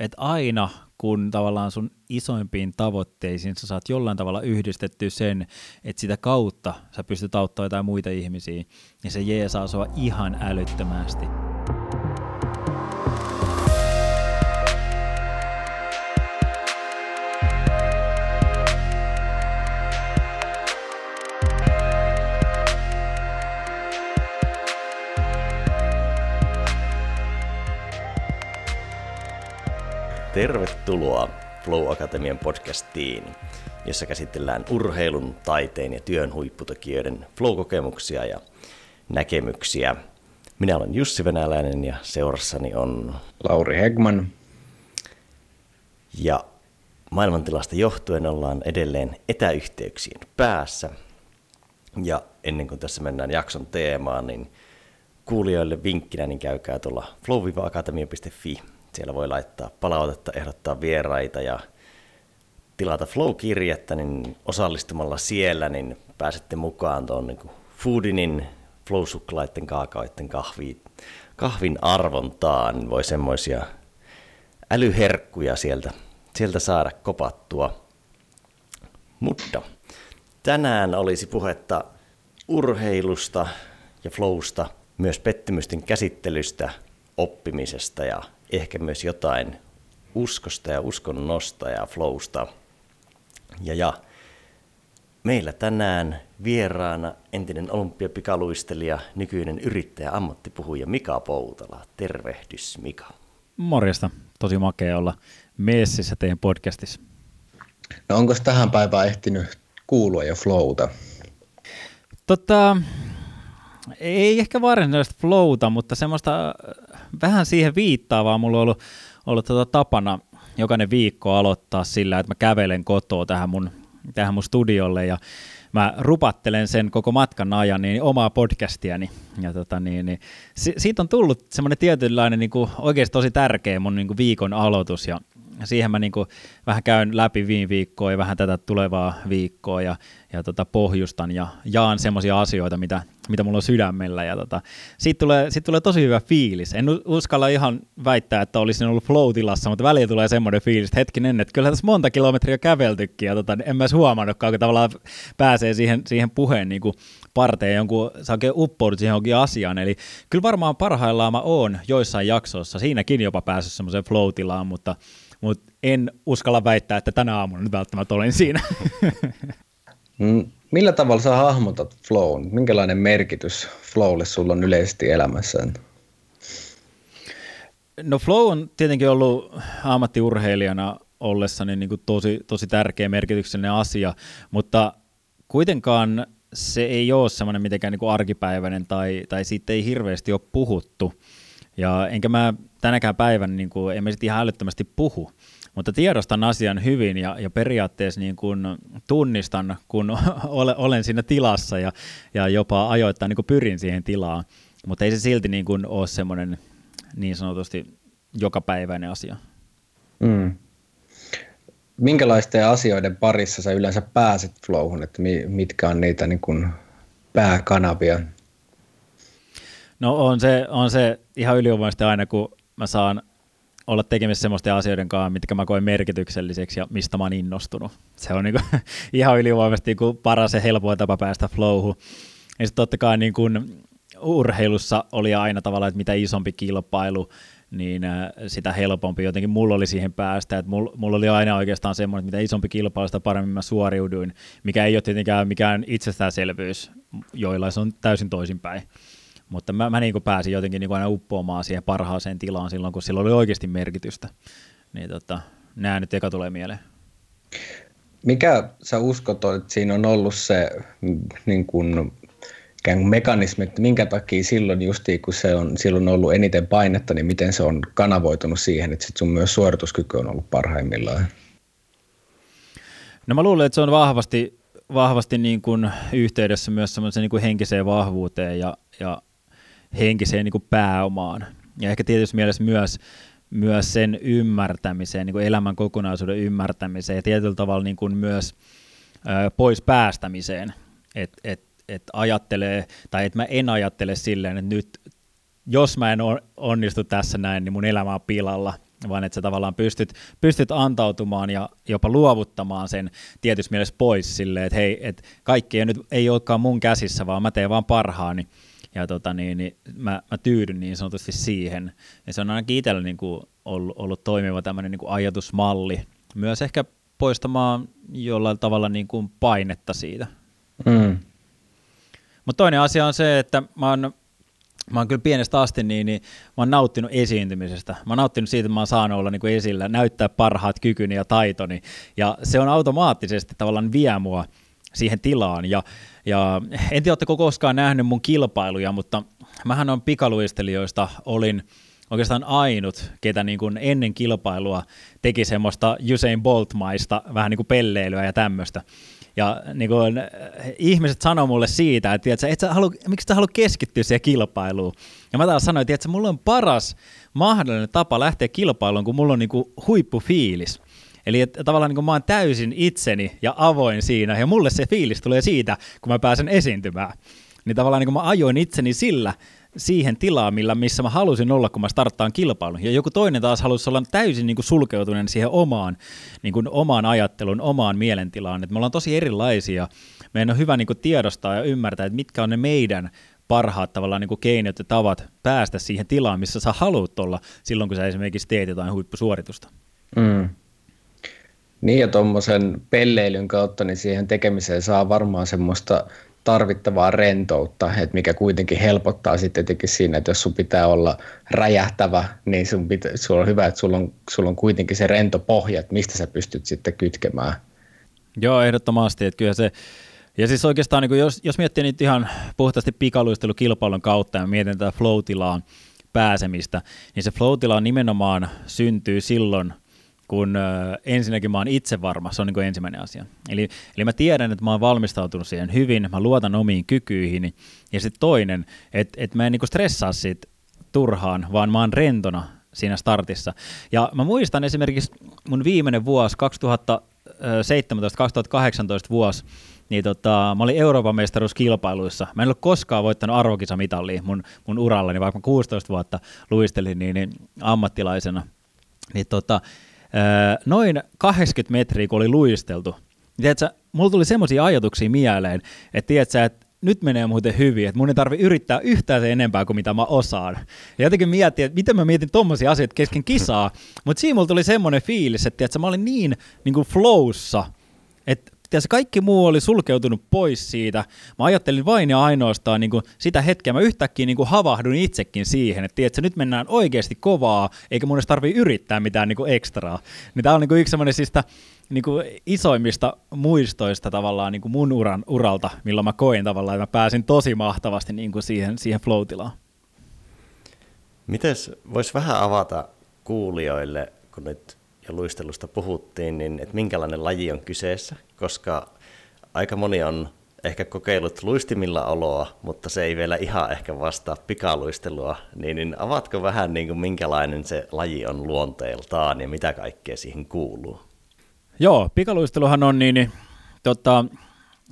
että aina kun tavallaan sun isoimpiin tavoitteisiin sä saat jollain tavalla yhdistetty sen, että sitä kautta sä pystyt auttamaan jotain muita ihmisiä, niin se jeesaa sua ihan älyttömästi. Tervetuloa Flow Akatemian podcastiin, jossa käsitellään urheilun, taiteen ja työn huipputekijöiden flow-kokemuksia ja näkemyksiä. Minä olen Jussi Venäläinen ja seurassani on Lauri Hegman. Ja maailmantilasta johtuen ollaan edelleen etäyhteyksien päässä. Ja ennen kuin tässä mennään jakson teemaan, niin kuulijoille vinkkinä, niin käykää tuolla flow-akatemia.fi siellä voi laittaa palautetta, ehdottaa vieraita ja tilata Flow-kirjettä, niin osallistumalla siellä niin pääsette mukaan tuon niin Foodinin, Flow-suklaiden, kaakaoiden, kahvin, kahvin arvontaan. Voi semmoisia älyherkkuja sieltä, sieltä saada kopattua. Mutta tänään olisi puhetta urheilusta ja flowsta, myös pettymysten käsittelystä, oppimisesta ja ehkä myös jotain uskosta ja uskonnosta ja flowsta. Ja, ja meillä tänään vieraana entinen olympiapikaluistelija, nykyinen yrittäjä, ammattipuhuja Mika Poutala. Tervehdys Mika. Morjesta, tosi makea olla messissä teidän podcastissa. No onko tähän päivään ehtinyt kuulua jo flowta? Tota, ei ehkä varsinaisesti flowta, mutta semmoista vähän siihen viittaavaa mulla on ollut, ollut tota tapana jokainen viikko aloittaa sillä, että mä kävelen kotoa tähän mun, tähän mun studiolle ja mä rupattelen sen koko matkan ajan niin omaa podcastiani. Ja tota, niin, niin, si- siitä on tullut semmoinen tietynlainen niin kuin, oikeasti tosi tärkeä mun niin kuin viikon aloitus ja siihen mä niin kuin vähän käyn läpi viime viikkoa ja vähän tätä tulevaa viikkoa ja, ja tota pohjustan ja jaan semmoisia asioita, mitä, mitä mulla on sydämellä. Ja tota, siitä, tulee, siitä tulee tosi hyvä fiilis. En uskalla ihan väittää, että olisin ollut flow-tilassa, mutta välillä tulee semmoinen fiilis, että hetkinen, että kyllä tässä monta kilometriä käveltykin ja tota, en mä edes huomannutkaan, kun tavallaan pääsee siihen, siihen puheen niin kuin parteen jonkun, sä oikein uppoudut siihen johonkin asiaan. Eli kyllä varmaan parhaillaan mä oon joissain jaksoissa, siinäkin jopa päässyt semmoiseen flow-tilaan, mutta mutta en uskalla väittää, että tänä aamuna nyt välttämättä olen siinä. Mm, millä tavalla sä hahmotat flow? Minkälainen merkitys flowlle sulla on yleisesti elämässä? No flow on tietenkin ollut ammattiurheilijana ollessani niin kuin tosi, tosi tärkeä merkityksellinen asia, mutta kuitenkaan se ei ole semmoinen mitenkään niin kuin arkipäiväinen tai, tai siitä ei hirveästi ole puhuttu. Ja enkä mä tänäkään päivänä, niin kuin, emme sitten ihan älyttömästi puhu, mutta tiedostan asian hyvin ja, ja periaatteessa niin kuin tunnistan, kun ole, olen siinä tilassa ja, ja jopa ajoittain niin pyrin siihen tilaan, mutta ei se silti niin kuin ole semmoinen niin sanotusti jokapäiväinen asia. Mm. Minkälaisten asioiden parissa sä yleensä pääset flowhun, että mitkä on niitä niin kuin pääkanavia? No on se, on se ihan ylivoimaisesti aina, kun mä saan olla tekemisissä semmoisten asioiden kanssa, mitkä mä koen merkitykselliseksi ja mistä mä oon innostunut. Se on niinku ihan ylivoimaisesti niinku paras ja helpoin tapa päästä flowhun. Ja sitten totta kai niinku urheilussa oli aina tavallaan, että mitä isompi kilpailu, niin äh, sitä helpompi jotenkin mulla oli siihen päästä, että mulla, mulla oli aina oikeastaan semmoinen, että mitä isompi kilpailu, sitä paremmin mä suoriuduin, mikä ei ole tietenkään mikään itsestäänselvyys, joilla se on täysin toisinpäin. Mutta mä, mä niin kuin pääsin jotenkin niin kuin aina uppoamaan siihen parhaaseen tilaan silloin, kun sillä oli oikeasti merkitystä. Niin tota, nämä nyt eka tulee mieleen. Mikä sä uskot, että siinä on ollut se niin kuin, ikään kuin mekanismi, että minkä takia silloin justiin, kun se on silloin ollut eniten painetta, niin miten se on kanavoitunut siihen, että sit sun myös suorituskyky on ollut parhaimmillaan? No mä luulen, että se on vahvasti, vahvasti niin kuin yhteydessä myös semmoiseen niin kuin henkiseen vahvuuteen ja, ja henkiseen niin kuin pääomaan. Ja ehkä tietysti mielessä myös, myös sen ymmärtämiseen, niin kuin elämän kokonaisuuden ymmärtämiseen ja tietyllä tavalla niin kuin myös pois päästämiseen. Että et, et ajattelee, tai että mä en ajattele silleen, että nyt jos mä en onnistu tässä näin, niin mun elämä on pilalla, vaan että sä tavallaan pystyt, pystyt antautumaan ja jopa luovuttamaan sen tietyssä mielessä pois silleen, että hei, että kaikki ei nyt ei olekaan mun käsissä, vaan mä teen vaan parhaani ja tota, niin, niin mä, mä tyydyn niin sanotusti siihen. Ja se on ainakin itsellä niin kuin ollut, ollut toimiva tämmöinen niin kuin ajatusmalli, myös ehkä poistamaan jollain tavalla niin kuin painetta siitä. Mm. Mutta toinen asia on se, että mä oon, mä oon kyllä pienestä asti niin, niin mä oon nauttinut esiintymisestä. Mä oon nauttinut siitä, että mä oon saanut olla niin kuin esillä, näyttää parhaat kykyni ja taitoni. Ja se on automaattisesti tavallaan vie mua siihen tilaan. Ja, ja en tiedä, oletteko koskaan nähnyt mun kilpailuja, mutta mähän on pikaluistelijoista, olin oikeastaan ainut, ketä niin kuin ennen kilpailua teki semmoista Usain Bolt-maista vähän niin kuin pelleilyä ja tämmöistä. Ja niin kuin, ihmiset sanoo mulle siitä, että tiedätkö, et sä halu, miksi sä haluat keskittyä siihen kilpailuun. Ja mä taas sanoin, että mulla on paras mahdollinen tapa lähteä kilpailuun, kun mulla on niin kuin huippufiilis. Eli että tavallaan niin kuin mä oon täysin itseni ja avoin siinä, ja mulle se fiilis tulee siitä, kun mä pääsen esiintymään. Niin tavallaan niin kuin mä ajoin itseni sillä siihen tilaan, millä, missä mä halusin olla, kun mä starttaan kilpailun. Ja joku toinen taas halusi olla täysin niin kuin sulkeutuneen siihen omaan, niin kuin omaan ajattelun, omaan mielentilaan. Et me ollaan tosi erilaisia. Meidän on hyvä niin kuin tiedostaa ja ymmärtää, että mitkä on ne meidän parhaat tavallaan niin kuin keinot ja tavat päästä siihen tilaan, missä sä haluat olla silloin, kun sä esimerkiksi teet jotain huippusuoritusta. Mm. Niin ja tuommoisen pelleilyn kautta, niin siihen tekemiseen saa varmaan semmoista tarvittavaa rentoutta, että mikä kuitenkin helpottaa sitten tietenkin siinä, että jos sun pitää olla räjähtävä, niin sun pitää, sulla on hyvä, että sulla on, sulla on kuitenkin se rento pohja, että mistä sä pystyt sitten kytkemään. Joo, ehdottomasti, että kyllä se, ja siis oikeastaan niin jos, jos miettii niitä ihan puhtaasti pikaluistelukilpailun kautta ja mietin tätä flow pääsemistä, niin se flow nimenomaan syntyy silloin – kun ö, ensinnäkin mä oon itse varma, se on niin ensimmäinen asia. Eli, eli mä tiedän, että mä oon valmistautunut siihen hyvin, mä luotan omiin kykyihin, ja sitten toinen, että et mä en niin stressaa siitä turhaan, vaan mä oon rentona siinä startissa. Ja mä muistan esimerkiksi mun viimeinen vuosi, 2017-2018 vuosi, niin tota, mä olin Euroopan mestaruuskilpailuissa. Mä en ole koskaan voittanut arvokisamitalia mun, mun urallani, vaikka mä 16 vuotta luistelin niin, niin ammattilaisena. Niin tota, noin 80 metriä, kun oli luisteltu, niin tiedätkö, mulla tuli semmoisia ajatuksia mieleen, että tiedätkö, että nyt menee muuten hyvin, että mun ei tarvi yrittää yhtään se enempää kuin mitä mä osaan. Ja jotenkin mietin, että miten mä mietin tommosia asioita kesken kisaa, mutta siinä mulla tuli semmoinen fiilis, että tiedätkö, mä olin niin, niin kuin flowssa, että tiedätkö, kaikki muu oli sulkeutunut pois siitä. Mä ajattelin vain ja ainoastaan niin kuin sitä hetkeä. Mä yhtäkkiä niin kuin havahdun itsekin siihen, että tiedätkö, nyt mennään oikeasti kovaa, eikä mun edes tarvitse yrittää mitään niin kuin ekstraa. Niin tää on niin kuin yksi semmoinen siis niin kuin isoimmista muistoista tavallaan niin kuin mun uran, uralta, milloin mä koin tavallaan, että mä pääsin tosi mahtavasti niin kuin siihen, siihen flow-tilaan. Mites voisi vähän avata kuulijoille, kun nyt ja luistelusta puhuttiin, niin että minkälainen laji on kyseessä, koska aika moni on ehkä kokeillut luistimilla oloa, mutta se ei vielä ihan ehkä vastaa pikaluistelua, niin, niin avatko vähän niin kuin minkälainen se laji on luonteeltaan ja mitä kaikkea siihen kuuluu? Joo, pikaluisteluhan on niin, niin tota,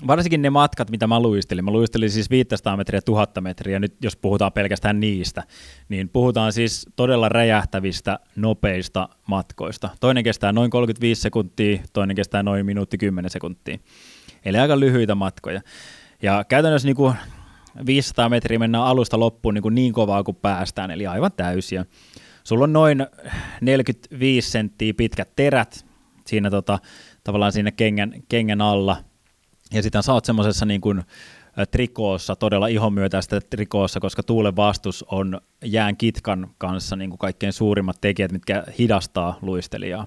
varsinkin ne matkat, mitä mä luistelin, mä luistelin siis 500 metriä, 1000 metriä, nyt jos puhutaan pelkästään niistä, niin puhutaan siis todella räjähtävistä, nopeista matkoista. Toinen kestää noin 35 sekuntia, toinen kestää noin minuutti 10 sekuntia. Eli aika lyhyitä matkoja. Ja käytännössä niin kuin 500 metriä mennään alusta loppuun niin, kuin niin kovaa kuin päästään, eli aivan täysiä. Sulla on noin 45 senttiä pitkät terät siinä tota, tavallaan siinä kengän, kengän alla – ja sitten sä oot semmoisessa niin kuin trikoossa, todella ihomyötäistä trikoossa, koska tuulen vastus on jään kitkan kanssa niin kuin kaikkein suurimmat tekijät, mitkä hidastaa luistelijaa.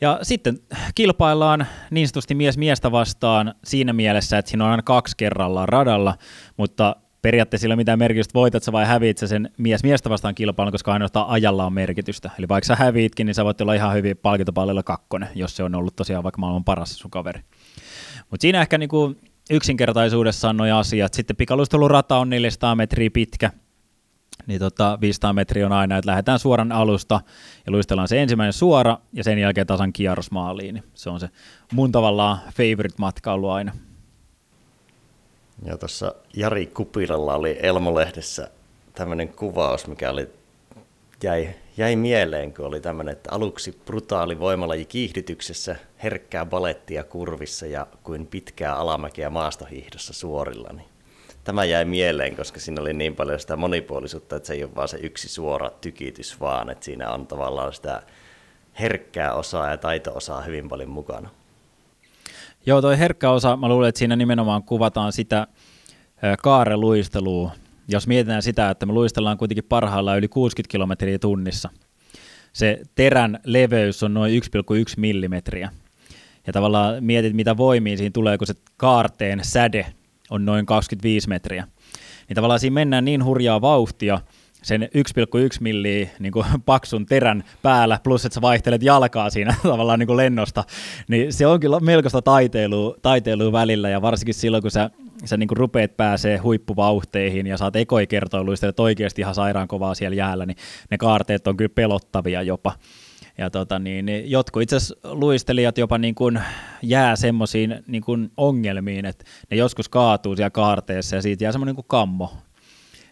Ja sitten kilpaillaan niin sanotusti mies miestä vastaan siinä mielessä, että siinä on aina kaksi kerrallaan radalla, mutta periaatteessa sillä mitään merkitystä, voitat sä vai häviit sä sen mies miestä vastaan kilpailun, koska ainoastaan ajalla on merkitystä. Eli vaikka sä häviitkin, niin sä voit olla ihan hyvin palkintopallilla kakkonen, jos se on ollut tosiaan vaikka maailman paras sun kaveri. Mutta siinä ehkä niinku yksinkertaisuudessaan nuo asiat. Sitten pikaluistelurata on 400 metriä pitkä, niin tota 500 metriä on aina, että lähdetään suoran alusta ja luistellaan se ensimmäinen suora ja sen jälkeen tasan kierros maaliin. Se on se mun tavallaan favorite matka ollut aina. Ja tuossa Jari Kupilalla oli Elmolehdessä tämmöinen kuvaus, mikä oli, jäi, jäi mieleen, kun oli tämmöinen, että aluksi brutaali voimalaji kiihdytyksessä, herkkää balettia kurvissa ja kuin pitkää alamäkeä maastohiihdossa suorilla. Niin tämä jäi mieleen, koska siinä oli niin paljon sitä monipuolisuutta, että se ei ole vaan se yksi suora tykitys, vaan että siinä on tavallaan sitä herkkää osaa ja taito-osaa hyvin paljon mukana. Joo, toi herkkä osa, mä luulen, että siinä nimenomaan kuvataan sitä kaareluistelua. Jos mietitään sitä, että me luistellaan kuitenkin parhaillaan yli 60 kilometriä tunnissa. Se terän leveys on noin 1,1 millimetriä. Ja tavallaan mietit, mitä voimia siinä tulee, kun se kaarteen säde on noin 25 metriä. Niin tavallaan siinä mennään niin hurjaa vauhtia, sen 1,1 milliä niin kuin paksun terän päällä, plus että sä vaihtelet jalkaa siinä tavallaan niin kuin lennosta, niin se on kyllä melkoista taiteilua, taiteilua välillä, ja varsinkin silloin, kun sä, sä niin kuin rupeat pääsee huippuvauhteihin, ja saat ekoi kertoiluistelet oikeasti ihan sairaan kovaa siellä jäällä, niin ne kaarteet on kyllä pelottavia jopa. Ja tota, niin, niin jotkut itse asiassa luistelijat jopa niin kuin jää semmoisiin niin ongelmiin, että ne joskus kaatuu siellä kaarteessa ja siitä jää semmoinen niin kuin kammo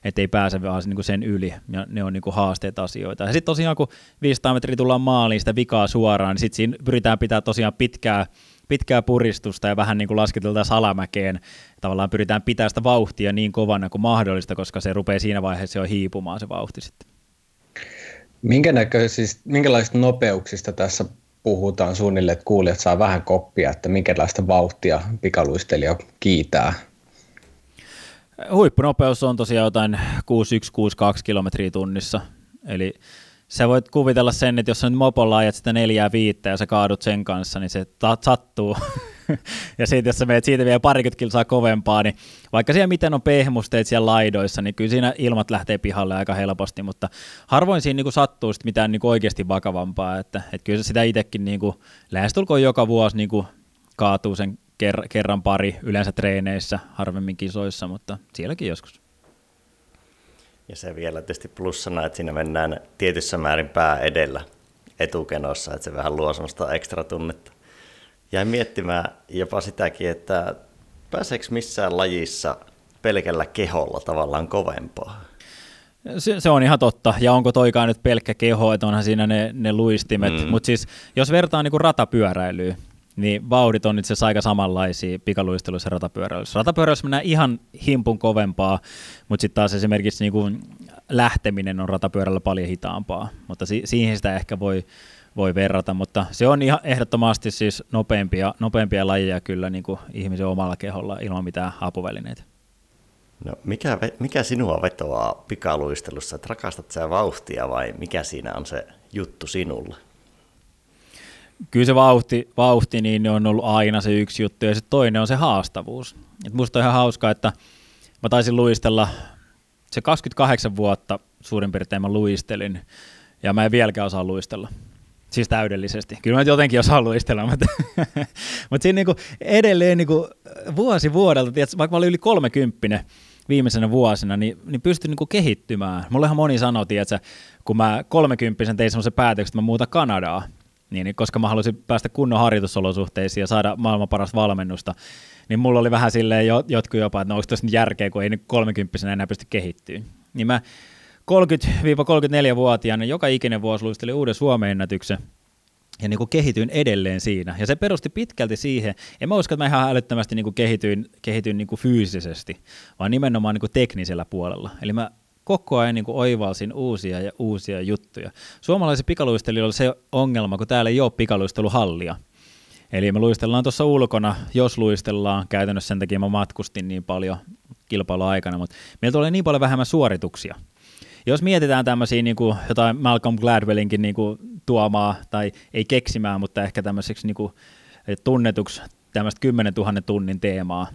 ettei pääse vaan niin kuin sen yli, ja ne on niin kuin haasteet asioita. Ja sitten tosiaan, kun 500 metriä tullaan maaliin sitä vikaa suoraan, niin sitten siinä pyritään pitää tosiaan pitkää, pitkää puristusta ja vähän niin kuin lasketeltaan salamäkeen. Tavallaan pyritään pitää sitä vauhtia niin kovana kuin mahdollista, koska se rupeaa siinä vaiheessa jo hiipumaan se vauhti sitten. Minkä siis, minkälaisista nopeuksista tässä puhutaan suunnilleen, että kuulijat saa vähän koppia, että minkälaista vauhtia pikaluistelija kiitää? Huippunopeus on tosiaan jotain 6162 kilometriä tunnissa, eli sä voit kuvitella sen, että jos sä nyt mopolla ajat sitä neljää viittä ja sä kaadut sen kanssa, niin se ta- sattuu. ja siitä, jos sä meet siitä vielä parikymmentä kilsaa kovempaa, niin vaikka siellä miten on pehmusteet siellä laidoissa, niin kyllä siinä ilmat lähtee pihalle aika helposti, mutta harvoin siinä niin sattuu sit mitään niin oikeasti vakavampaa, että, että kyllä sitä itsekin niin kuin, lähestulkoon joka vuosi niin kuin, kaatuu sen ker- kerran pari yleensä treeneissä, harvemmin kisoissa, mutta sielläkin joskus. Ja se vielä tietysti plussana, että siinä mennään tietyssä määrin pää edellä etukenossa, että se vähän luo sellaista ekstra tunnetta. Jäin miettimään jopa sitäkin, että pääseekö missään lajissa pelkällä keholla tavallaan kovempaa? Se, se on ihan totta, ja onko toikaan nyt pelkkä keho, että onhan siinä ne, ne luistimet, mm. mutta siis jos vertaa niin ratapyöräilyyn, niin vauhdit on itse asiassa aika samanlaisia pikaluisteluissa ja ratapyöräilyssä. Ratapyöräilyssä mennään ihan himpun kovempaa, mutta sitten taas esimerkiksi niin kuin lähteminen on ratapyörällä paljon hitaampaa, mutta si- siihen sitä ehkä voi, voi verrata, mutta se on ihan ehdottomasti siis nopeampia, nopeampia lajeja kyllä niin kuin ihmisen omalla keholla ilman mitään apuvälineitä. No, mikä, mikä sinua vetoaa pikaluistelussa, että rakastat sä vauhtia vai mikä siinä on se juttu sinulle? kyllä se vauhti, vauhti niin on ollut aina se yksi juttu, ja sitten toinen on se haastavuus. Et musta on ihan hauskaa, että mä taisin luistella se 28 vuotta suurin piirtein mä luistelin, ja mä en vieläkään osaa luistella. Siis täydellisesti. Kyllä mä jotenkin osaan luistella, mutta, mutta siinä niinku edelleen niinku vuosi vuodelta, tiedätkö, vaikka mä olin yli 30 viimeisenä vuosina, niin, niin pystyin niinku kehittymään. Mullehan moni sanoi, tiedätkö, kun mä 30 tein semmoisen päätöksen, että mä muutan Kanadaa, niin, niin, koska mä halusin päästä kunnon harjoitusolosuhteisiin ja saada maailman paras valmennusta, niin mulla oli vähän silleen jotkut jopa, että no onko tässä järkeä, kun ei nyt 30 enää pysty kehittyä. Niin mä 30-34-vuotiaana joka ikinen vuosi luistelin uuden Suomen ennätyksen, ja niin kuin kehityin edelleen siinä. Ja se perusti pitkälti siihen, en mä usko, että mä ihan älyttömästi niin kuin kehityin, kehityin niin kuin fyysisesti, vaan nimenomaan niin kuin teknisellä puolella. Eli mä koko ajan niin kuin oivalsin uusia ja uusia juttuja. Suomalaisen pikaluistelijoilla on se ongelma, kun täällä ei ole pikaluisteluhallia. Eli me luistellaan tuossa ulkona, jos luistellaan, käytännössä sen takia mä matkustin niin paljon kilpailuaikana, mutta meillä tulee niin paljon vähemmän suorituksia. Jos mietitään tämmöisiä niin kuin jotain Malcolm Gladwellinkin niin kuin tuomaa, tai ei keksimään, mutta ehkä tämmöiseksi niin kuin tunnetuksi tämmöistä 10 000 tunnin teemaa,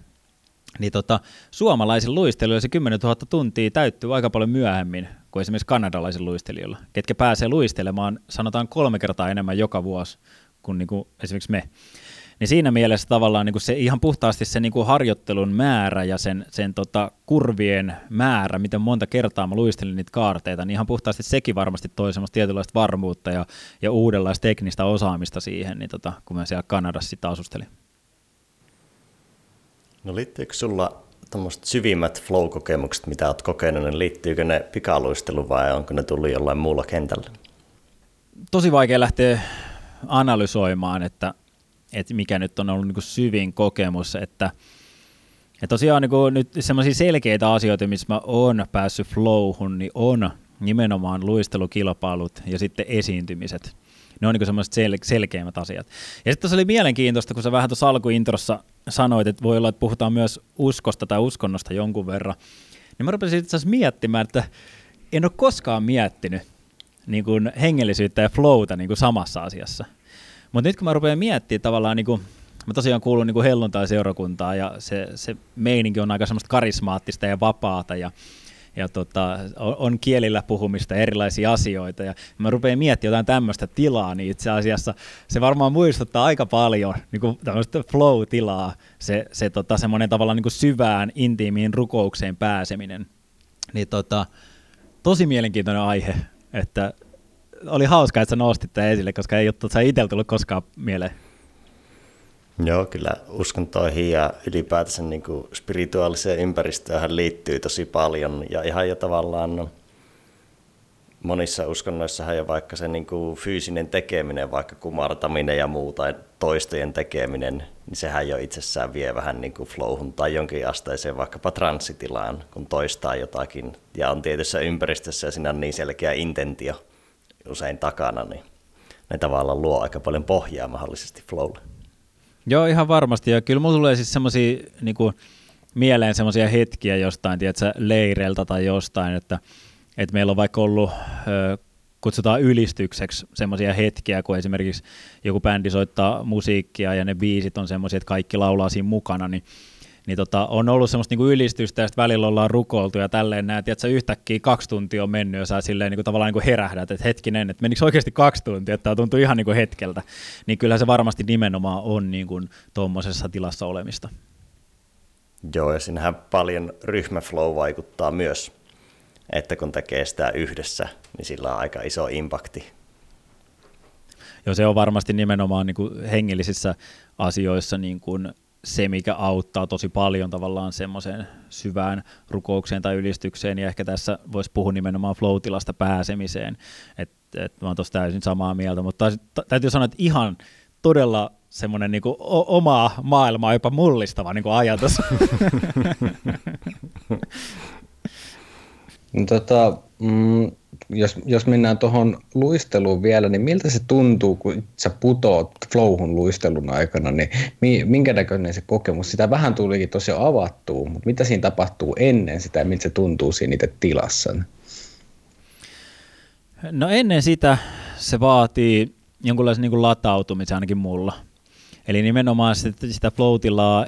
niin tota, suomalaisen luistelijoilla se 10 000 tuntia täyttyy aika paljon myöhemmin kuin esimerkiksi kanadalaisen luistelijoilla, ketkä pääsee luistelemaan sanotaan kolme kertaa enemmän joka vuosi kuin, niin kuin esimerkiksi me. Niin siinä mielessä tavallaan niin kuin se ihan puhtaasti se niin kuin harjoittelun määrä ja sen, sen tota kurvien määrä, miten monta kertaa mä luistelin niitä kaarteita, niin ihan puhtaasti sekin varmasti toi semmoista tietynlaista varmuutta ja, ja uudenlaista teknistä osaamista siihen, niin tota, kun mä siellä Kanadassa sitten asustelin. No liittyykö sulla tuommoiset syvimmät flow-kokemukset, mitä olet kokenut, niin liittyykö ne pikaluisteluun vai onko ne tullut jollain muulla kentällä? tosi vaikea lähteä analysoimaan, että, että mikä nyt on ollut niin kuin syvin kokemus, että, että tosiaan niin kuin nyt semmoisia selkeitä asioita, missä mä oon päässyt flowhun, niin on nimenomaan luistelukilpailut ja sitten esiintymiset. Ne on niin semmoiset sel- selkeimmät asiat. Ja sitten se oli mielenkiintoista, kun sä vähän tuossa alkuintrossa sanoit, että voi olla, että puhutaan myös uskosta tai uskonnosta jonkun verran, niin mä rupesin itse asiassa miettimään, että en ole koskaan miettinyt niin kuin hengellisyyttä ja flowta niin kuin samassa asiassa. Mutta nyt kun mä rupean miettimään tavallaan, niin kuin, mä tosiaan kuulun niin helluntai-seurakuntaan ja se, se meininki on aika semmoista karismaattista ja vapaata ja ja tota, on kielillä puhumista, erilaisia asioita, ja mä rupean miettimään jotain tämmöistä tilaa, niin itse asiassa se varmaan muistuttaa aika paljon niin kuin tämmöistä flow-tilaa, se, se tota, semmoinen tavallaan niin kuin syvään, intiimiin rukoukseen pääseminen. Niin tota, tosi mielenkiintoinen aihe, että oli hauska, että sä nostit tämän esille, koska ei ole itsellä tullut koskaan mieleen. Joo, kyllä uskontoihin ja ylipäätänsä niin kuin spirituaaliseen ympäristöön liittyy tosi paljon ja ihan jo tavallaan no, monissa uskonnoissahan jo vaikka se niin kuin fyysinen tekeminen, vaikka kumartaminen ja muu tai toistojen tekeminen, niin sehän jo itsessään vie vähän niin kuin flowhun tai jonkin asteeseen vaikkapa transsitilaan, kun toistaa jotakin ja on tietyssä ympäristössä ja siinä on niin selkeä intentio usein takana, niin ne tavallaan luo aika paljon pohjaa mahdollisesti flowlle. Joo, ihan varmasti. Ja kyllä mulla tulee siis semmoisia niin mieleen semmoisia hetkiä jostain, tiedätkö, leireiltä tai jostain, että, että meillä on vaikka ollut, kutsutaan ylistykseksi semmoisia hetkiä, kun esimerkiksi joku bändi soittaa musiikkia ja ne biisit on semmoisia, että kaikki laulaa siinä mukana, niin niin tota, on ollut semmoista niinku ylistystä ja sitten välillä ollaan rukoiltu ja tälleen näet, että yhtäkkiä kaksi tuntia on mennyt ja sä silleen niinku tavallaan niinku herähdät, että hetkinen, että menikö oikeasti kaksi tuntia, että tämä tuntuu ihan niinku hetkeltä, niin kyllä se varmasti nimenomaan on niinku tuommoisessa tilassa olemista. Joo, ja siinähän paljon ryhmäflow vaikuttaa myös, että kun tekee sitä yhdessä, niin sillä on aika iso impakti. Joo, se on varmasti nimenomaan niin kuin hengellisissä asioissa niin kuin se, mikä auttaa tosi paljon tavallaan semmoiseen syvään rukoukseen tai ylistykseen, ja ehkä tässä voisi puhua nimenomaan flow pääsemiseen, että et mä oon tuossa täysin samaa mieltä, mutta täytyy sanoa, että ihan todella semmoinen niin omaa maailmaa jopa mullistava niin ajatus. no, tota, mm, jos, jos mennään tuohon luisteluun vielä, niin miltä se tuntuu, kun sä putoat flowhun luistelun aikana, niin minkä näköinen se kokemus? Sitä vähän tulikin tosiaan avattua, mutta mitä siinä tapahtuu ennen sitä ja miltä se tuntuu siinä itse tilassa? No ennen sitä se vaatii jonkunlaisen niin kuin latautumisen ainakin mulla. Eli nimenomaan sitä, sitä flow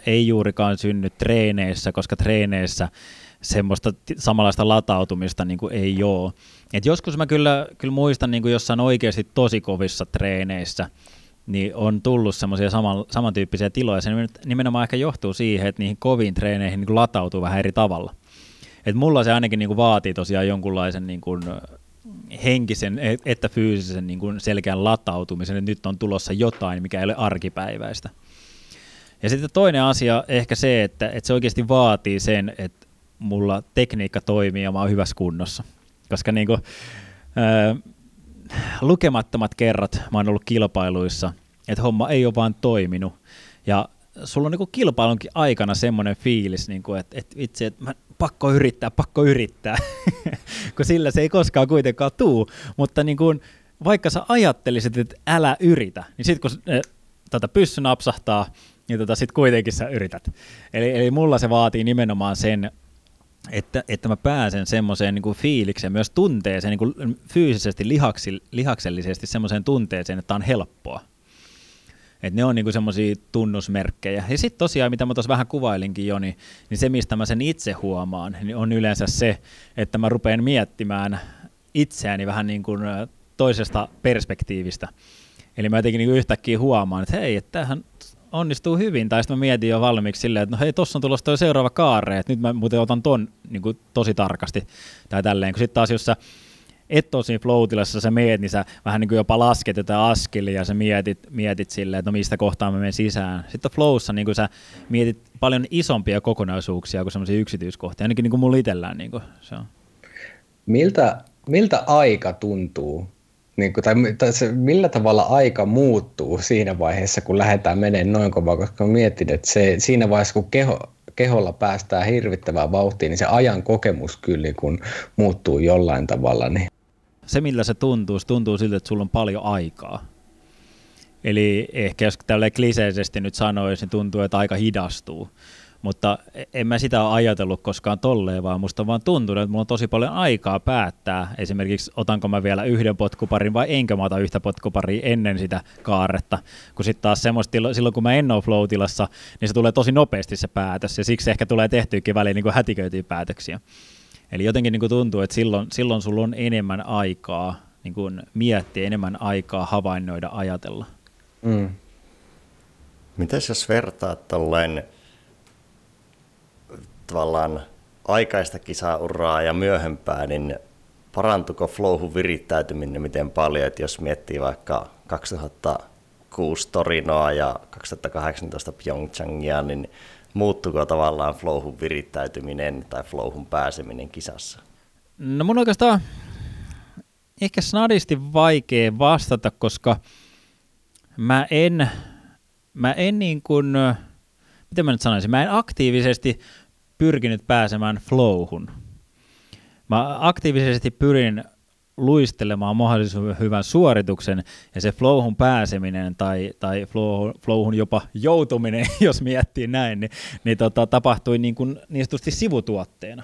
ei juurikaan synny treeneissä, koska treeneissä semmoista samanlaista latautumista niin kuin ei ole. Et joskus mä kyllä, kyllä muistan niin kuin jossain oikeasti tosi kovissa treeneissä, niin on tullut semmoisia saman, samantyyppisiä tiloja. Se nimenomaan ehkä johtuu siihen, että niihin koviin treeneihin niin kuin latautuu vähän eri tavalla. Et mulla se ainakin niin kuin vaatii tosiaan jonkunlaisen niin kuin henkisen e-, että fyysisen niin kuin selkeän latautumisen, että nyt on tulossa jotain, mikä ei ole arkipäiväistä. Ja sitten toinen asia ehkä se, että, että se oikeasti vaatii sen, että mulla tekniikka toimii ja mä oon hyvässä kunnossa. Koska niin kuin, ää, lukemattomat kerrat mä oon ollut kilpailuissa, että homma ei ole vaan toiminut. Ja sulla on niin kuin kilpailunkin aikana semmoinen fiilis, niin kuin, että, että itse, että mä, pakko yrittää, pakko yrittää, kun sillä se ei koskaan kuitenkaan tuu. Mutta niin kuin, vaikka sä ajattelisit, että älä yritä, niin sitten kun tätä pyssy napsahtaa, niin tota sit kuitenkin sä yrität. Eli, eli mulla se vaatii nimenomaan sen että, että mä pääsen semmoiseen niin fiilikseen, myös tunteeseen, niin kuin fyysisesti, lihaksi, lihaksellisesti semmoiseen tunteeseen, että on helppoa. Et ne on niinku semmoisia tunnusmerkkejä. Ja sitten tosiaan, mitä mä tuossa vähän kuvailinkin jo, niin, niin se, mistä mä sen itse huomaan, niin on yleensä se, että mä rupean miettimään itseäni vähän niin kuin toisesta perspektiivistä. Eli mä jotenkin niin yhtäkkiä huomaan, että hei, että tämähän onnistuu hyvin, tai sitten mä mietin jo valmiiksi silleen, että no hei, tossa on tulossa toi seuraava kaare, että nyt mä muuten otan ton niin kuin, tosi tarkasti, tai tälleen, kun sitten taas jos sä et ole siinä flow sä meet, niin sä vähän niin kuin jopa lasket jotain askelia ja sä mietit, mietit silleen, että no mistä kohtaa mä menen sisään. Sitten flowssa niin sä mietit paljon isompia kokonaisuuksia kuin semmoisia yksityiskohtia, ainakin niin kuin mulla itsellään niin kuin se on. Miltä, miltä aika tuntuu niin kuin, tai, tai se, millä tavalla aika muuttuu siinä vaiheessa, kun lähdetään menemään noin kovaa, koska mietin, että se, siinä vaiheessa, kun keho, keholla päästään hirvittävään vauhtiin, niin se ajan kokemus kyllä niin kun muuttuu jollain tavalla. Niin. Se, millä se tuntuu, se tuntuu siltä, että sulla on paljon aikaa. Eli ehkä jos tälleen kliseisesti nyt sanoisi, niin tuntuu, että aika hidastuu. Mutta en mä sitä ole ajatellut koskaan tolleen, vaan musta on vaan tuntunut, että mulla on tosi paljon aikaa päättää. Esimerkiksi otanko mä vielä yhden potkuparin vai enkö mä ota yhtä potkuparia ennen sitä kaaretta. Kun sitten taas semmoista, silloin kun mä en ole flow niin se tulee tosi nopeasti se päätös. Ja siksi ehkä tulee tehtyykin väliin niin hätiköityjä päätöksiä. Eli jotenkin niin kuin tuntuu, että silloin, silloin sulla on enemmän aikaa niin kuin miettiä, enemmän aikaa havainnoida, ajatella. Mm. Mitäs jos vertaat tolleen tavallaan aikaista kisauraa ja myöhempää, niin parantuko flowhun virittäytyminen miten paljon, että jos miettii vaikka 2006 Torinoa ja 2018 Pyeongchangia, niin muuttuko tavallaan flowhun virittäytyminen tai flowhun pääseminen kisassa? No mun oikeastaan ehkä snadisti vaikea vastata, koska mä en, mä en niin kuin, miten mä nyt sanoisin, mä en aktiivisesti pyrkinyt pääsemään flowhun. Mä aktiivisesti pyrin luistelemaan mahdollisimman hyvän suorituksen ja se flowhun pääseminen tai, tai flow, flowhun jopa joutuminen, jos miettii näin, niin, niin tota, tapahtui niin, kuin, niin sivutuotteena.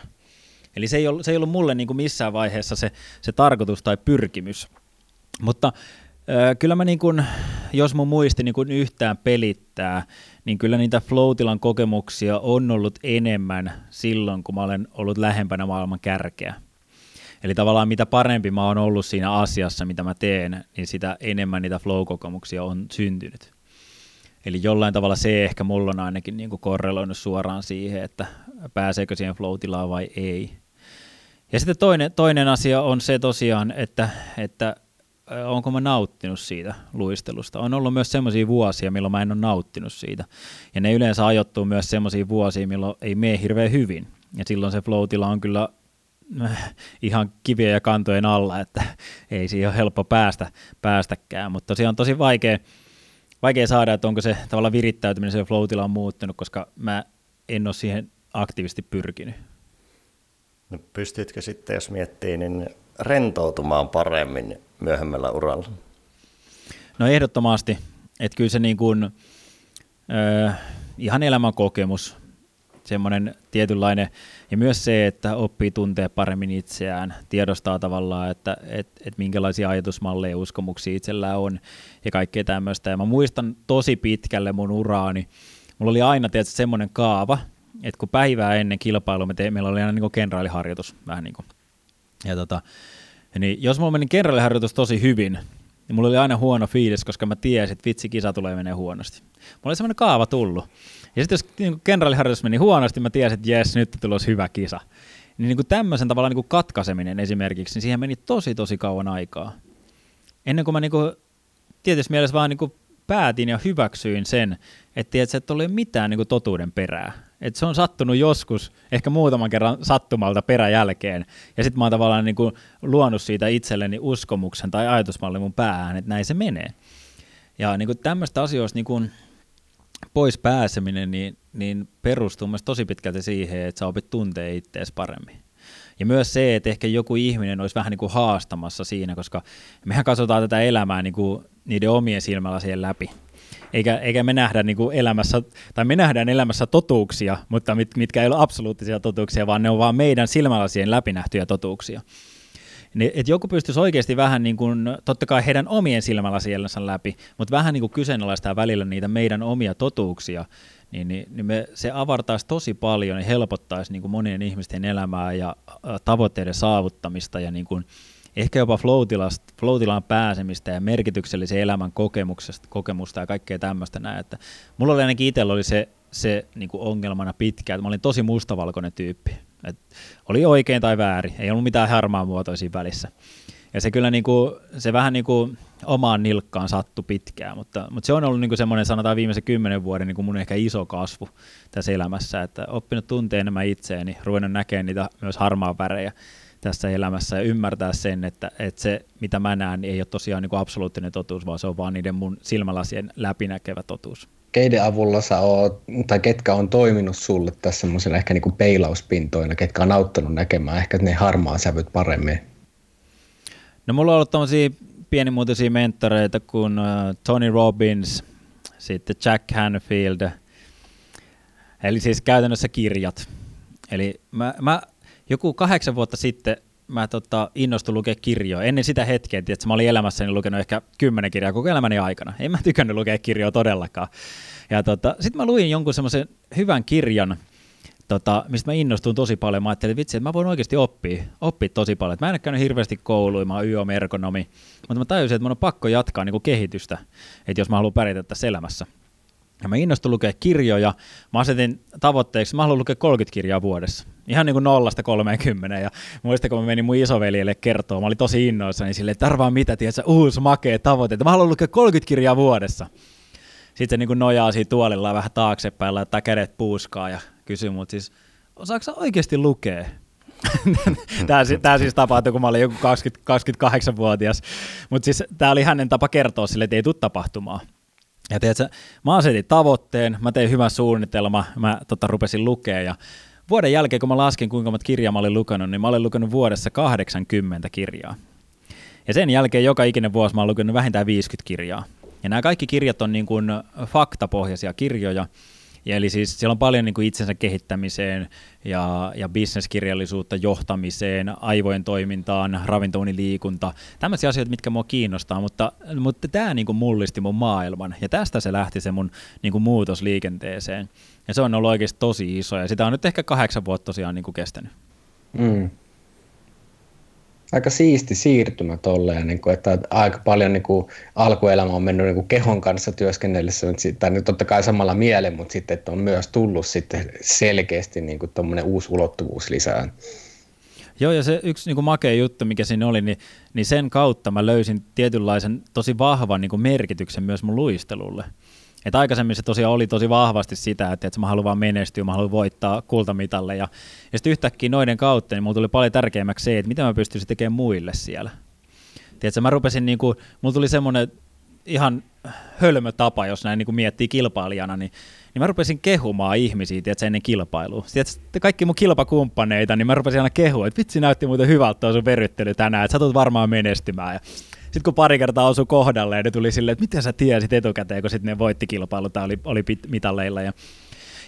Eli se ei ollut, se ei ollut mulle niin kuin missään vaiheessa se, se tarkoitus tai pyrkimys. Mutta Kyllä mä niin kun, jos mun muisti niin kun yhtään pelittää, niin kyllä niitä floatilan kokemuksia on ollut enemmän silloin, kun mä olen ollut lähempänä maailman kärkeä. Eli tavallaan mitä parempi mä oon ollut siinä asiassa, mitä mä teen, niin sitä enemmän niitä flow-kokemuksia on syntynyt. Eli jollain tavalla se ehkä mulla on ainakin niin korreloinut suoraan siihen, että pääseekö siihen flow vai ei. Ja sitten toinen, toinen asia on se tosiaan, että, että onko mä nauttinut siitä luistelusta. On ollut myös semmoisia vuosia, milloin mä en ole nauttinut siitä. Ja ne yleensä ajoittuu myös semmoisia vuosia, milloin ei mene hirveän hyvin. Ja silloin se flow on kyllä äh, ihan kivien ja kantojen alla, että ei siihen ole helppo päästä, päästäkään. Mutta tosiaan on tosi vaikea, vaikea saada, että onko se tavallaan virittäytyminen, se flow on muuttunut, koska mä en ole siihen aktiivisesti pyrkinyt. No pystytkö sitten, jos miettii, niin rentoutumaan paremmin myöhemmällä uralla? No ehdottomasti, että kyllä se niin kuin, äh, ihan elämän kokemus, semmoinen tietynlainen, ja myös se, että oppii tuntee paremmin itseään, tiedostaa tavallaan, että et, et minkälaisia ajatusmalleja ja uskomuksia itsellään on, ja kaikkea tämmöistä. Ja mä muistan tosi pitkälle mun uraani, mulla oli aina tietysti semmoinen kaava, että kun päivää ennen kilpailua me tein, meillä oli aina niin kuin kenraaliharjoitus, vähän niin kuin, ja tota, niin jos mulla meni kenraaliharjoitus tosi hyvin, niin mulla oli aina huono fiilis, koska mä tiesin, että vitsi, kisa tulee menee huonosti. Mulla oli semmoinen kaava tullut. Ja sitten jos niin kenraaliharjoitus meni huonosti, mä tiesin, että jes, nyt tulos hyvä kisa. Niin, niin kuin tämmöisen tavalla niin kuin katkaiseminen esimerkiksi, niin siihen meni tosi tosi kauan aikaa. Ennen kuin mä niin kuin, tietysti mielessä vaan niin kuin päätin ja hyväksyin sen, että, tiedät, että oli mitään niin kuin totuuden perää että se on sattunut joskus, ehkä muutaman kerran sattumalta peräjälkeen, ja sitten mä oon tavallaan niin kuin luonut siitä itselleni uskomuksen tai ajatusmallin mun päähän, että näin se menee. Ja niin kuin tämmöistä asioista niin kuin pois pääseminen niin, niin perustuu myös tosi pitkälti siihen, että sä opit tuntee ittees paremmin. Ja myös se, että ehkä joku ihminen olisi vähän niin kuin haastamassa siinä, koska mehän katsotaan tätä elämää niin kuin niiden omien silmällä siihen läpi eikä, eikä me nähdä niin kuin elämässä, tai me nähdään elämässä totuuksia, mutta mit, mitkä ei ole absoluuttisia totuuksia, vaan ne on vaan meidän silmälasien läpinähtyjä totuuksia. Niin, että joku pystyisi oikeasti vähän, niin kuin, totta kai heidän omien silmälasiensa läpi, mutta vähän niin kuin kyseenalaistaa välillä niitä meidän omia totuuksia, niin, niin, niin me, se avartaisi tosi paljon ja helpottaisi niin kuin monien ihmisten elämää ja tavoitteiden saavuttamista ja niin kuin, ehkä jopa flow-tilaan pääsemistä ja merkityksellisen elämän kokemuksesta, kokemusta ja kaikkea tämmöistä näin. Että mulla oli ainakin itsellä oli se, se niin kuin ongelmana pitkään, että mä olin tosi mustavalkoinen tyyppi. Et oli oikein tai väärin, ei ollut mitään harmaa muotoisia välissä. Ja se kyllä niin kuin, se vähän niin kuin omaan nilkkaan sattu pitkään, mutta, mutta se on ollut niin kuin semmoinen sanotaan viimeisen kymmenen vuoden niin kuin mun ehkä iso kasvu tässä elämässä, että oppinut tuntee enemmän itseäni, ruvennut näkemään niitä myös harmaa värejä tässä elämässä ja ymmärtää sen, että, että se, mitä mä näen, niin ei ole tosiaan niin kuin absoluuttinen totuus, vaan se on vaan niiden mun silmälasien läpinäkevä totuus. Keiden avulla sä oot, tai ketkä on toiminut sulle tässä semmoisena ehkä niin kuin peilauspintoina, ketkä on auttanut näkemään ehkä ne harmaa sävyt paremmin? No mulla on ollut tämmöisiä pienimuotoisia mentoreita kuin uh, Tony Robbins, sitten Jack Hanfield, eli siis käytännössä kirjat. Eli mä, mä joku kahdeksan vuotta sitten mä tota, innostuin lukea kirjoja. Ennen sitä hetkeä, että mä olin elämässäni lukenut ehkä kymmenen kirjaa koko elämäni aikana. En mä tykännyt lukea kirjoja todellakaan. Ja tota, sitten mä luin jonkun semmoisen hyvän kirjan, tota, mistä mä innostuin tosi paljon. Mä ajattelin, että vitsi, että mä voin oikeasti oppia, oppia tosi paljon. Mä en ole käynyt hirveästi kouluja, mä oon YOM-ergonomi, mutta mä tajusin, että mun on pakko jatkaa niin kuin kehitystä, että jos mä haluan pärjätä tässä elämässä. Ja mä innostuin lukea kirjoja. Mä asetin tavoitteeksi, mä haluan lukea 30 kirjaa vuodessa. Ihan niin kuin nollasta 30. Ja muistan, kun mä menin mun isoveljelle kertoa, mä olin tosi innoissani silleen, että arvaa mitä, tiedätkö, uusi makea tavoite, mä haluan lukea 30 kirjaa vuodessa. Sitten se niin kuin nojaa siinä tuolilla vähän taaksepäin, laittaa kädet puuskaa ja kysyy mut siis, osaako sä oikeasti lukea? tämä, tämä siis tapahtui, kun mä olin joku 20, 28-vuotias. Mutta siis tämä oli hänen tapa kertoa sille, että ei tule tapahtumaan. Ja tiedätkö, mä asetin tavoitteen, mä tein hyvän suunnitelma, mä tota, rupesin lukea ja vuoden jälkeen, kun mä laskin kuinka monta kirjaa mä olin lukenut, niin mä olin lukenut vuodessa 80 kirjaa. Ja sen jälkeen joka ikinen vuosi mä olen lukenut vähintään 50 kirjaa. Ja nämä kaikki kirjat on niin kuin faktapohjaisia kirjoja, ja eli siis siellä on paljon niin kuin itsensä kehittämiseen ja, ja bisneskirjallisuutta, johtamiseen, aivojen toimintaan, ravintouniliikunta, tämmöisiä asioita, mitkä mua kiinnostaa, mutta, mutta tämä niin kuin mullisti mun maailman ja tästä se lähti se mun niin kuin muutos liikenteeseen. Ja se on ollut oikeasti tosi iso ja sitä on nyt ehkä kahdeksan vuotta tosiaan niin kuin kestänyt. Mm aika siisti siirtymä tolleen, niin kuin, että aika paljon niin kuin, alkuelämä on mennyt niin kuin, kehon kanssa työskennellessä, tai nyt totta kai samalla mielen, mutta sitten että on myös tullut sitten selkeästi niin kuin, uusi ulottuvuus lisää. Joo, ja se yksi niin kuin makea juttu, mikä siinä oli, niin, niin sen kautta mä löysin tietynlaisen tosi vahvan niin kuin merkityksen myös mun luistelulle. Et aikaisemmin se tosiaan oli tosi vahvasti sitä, että, että mä haluan vaan menestyä, mä haluan voittaa kultamitalle. Ja, ja sitten yhtäkkiä noiden kautta, niin mulla tuli paljon tärkeämmäksi se, että mitä mä pystyisin tekemään muille siellä. Tiedätkö, mä rupesin, niin kuin, mulla tuli semmoinen ihan hölmö tapa, jos näin niin kuin miettii kilpailijana, niin, niin mä rupesin kehumaan ihmisiä tiedätkö, ennen kilpailua. Tiedätkö, kaikki mun kilpakumppaneita, niin mä rupesin aina kehua, että vitsi näytti muuten hyvältä tuo sun verryttely tänään, että sä tulet varmaan menestymään. Ja sitten kun pari kertaa osui kohdalle, ne tuli silleen, että miten sä tiesit etukäteen, kun sitten ne voitti kilpailu tai oli, oli mitalleilla. Ja,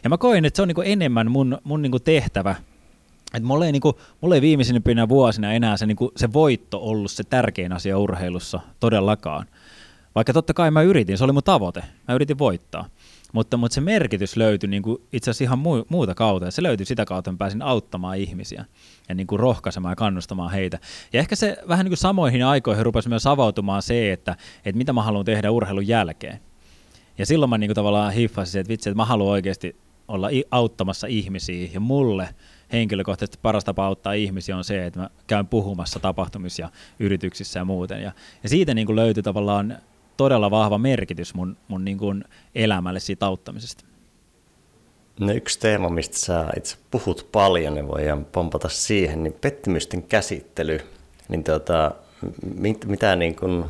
ja mä koin, että se on niinku enemmän mun, mun niinku tehtävä, että mulla ei, niinku, mulla ei viimeisimpinä vuosina enää se, niinku, se voitto ollut se tärkein asia urheilussa todellakaan. Vaikka totta kai mä yritin, se oli mun tavoite, mä yritin voittaa. Mutta, mutta se merkitys löytyi niin kuin itse asiassa ihan muu, muuta kautta, ja se löytyi sitä kautta, että pääsin auttamaan ihmisiä ja niin kuin rohkaisemaan ja kannustamaan heitä. Ja ehkä se vähän niin kuin samoihin aikoihin rupesi myös avautumaan se, että, että mitä mä haluan tehdä urheilun jälkeen. Ja silloin mä niin kuin tavallaan hiffasin, että vitsi, että mä haluan oikeasti olla auttamassa ihmisiä, ja mulle henkilökohtaisesti paras tapa auttaa ihmisiä on se, että mä käyn puhumassa tapahtumissa ja yrityksissä ja muuten. Ja, ja siitä niin kuin löytyi tavallaan todella vahva merkitys mun, mun niin kuin elämälle siitä auttamisesta. No yksi teema, mistä sä itse puhut paljon, niin voidaan pompata siihen, niin pettymysten käsittely. Niin tuota, mit, mitä niin kun,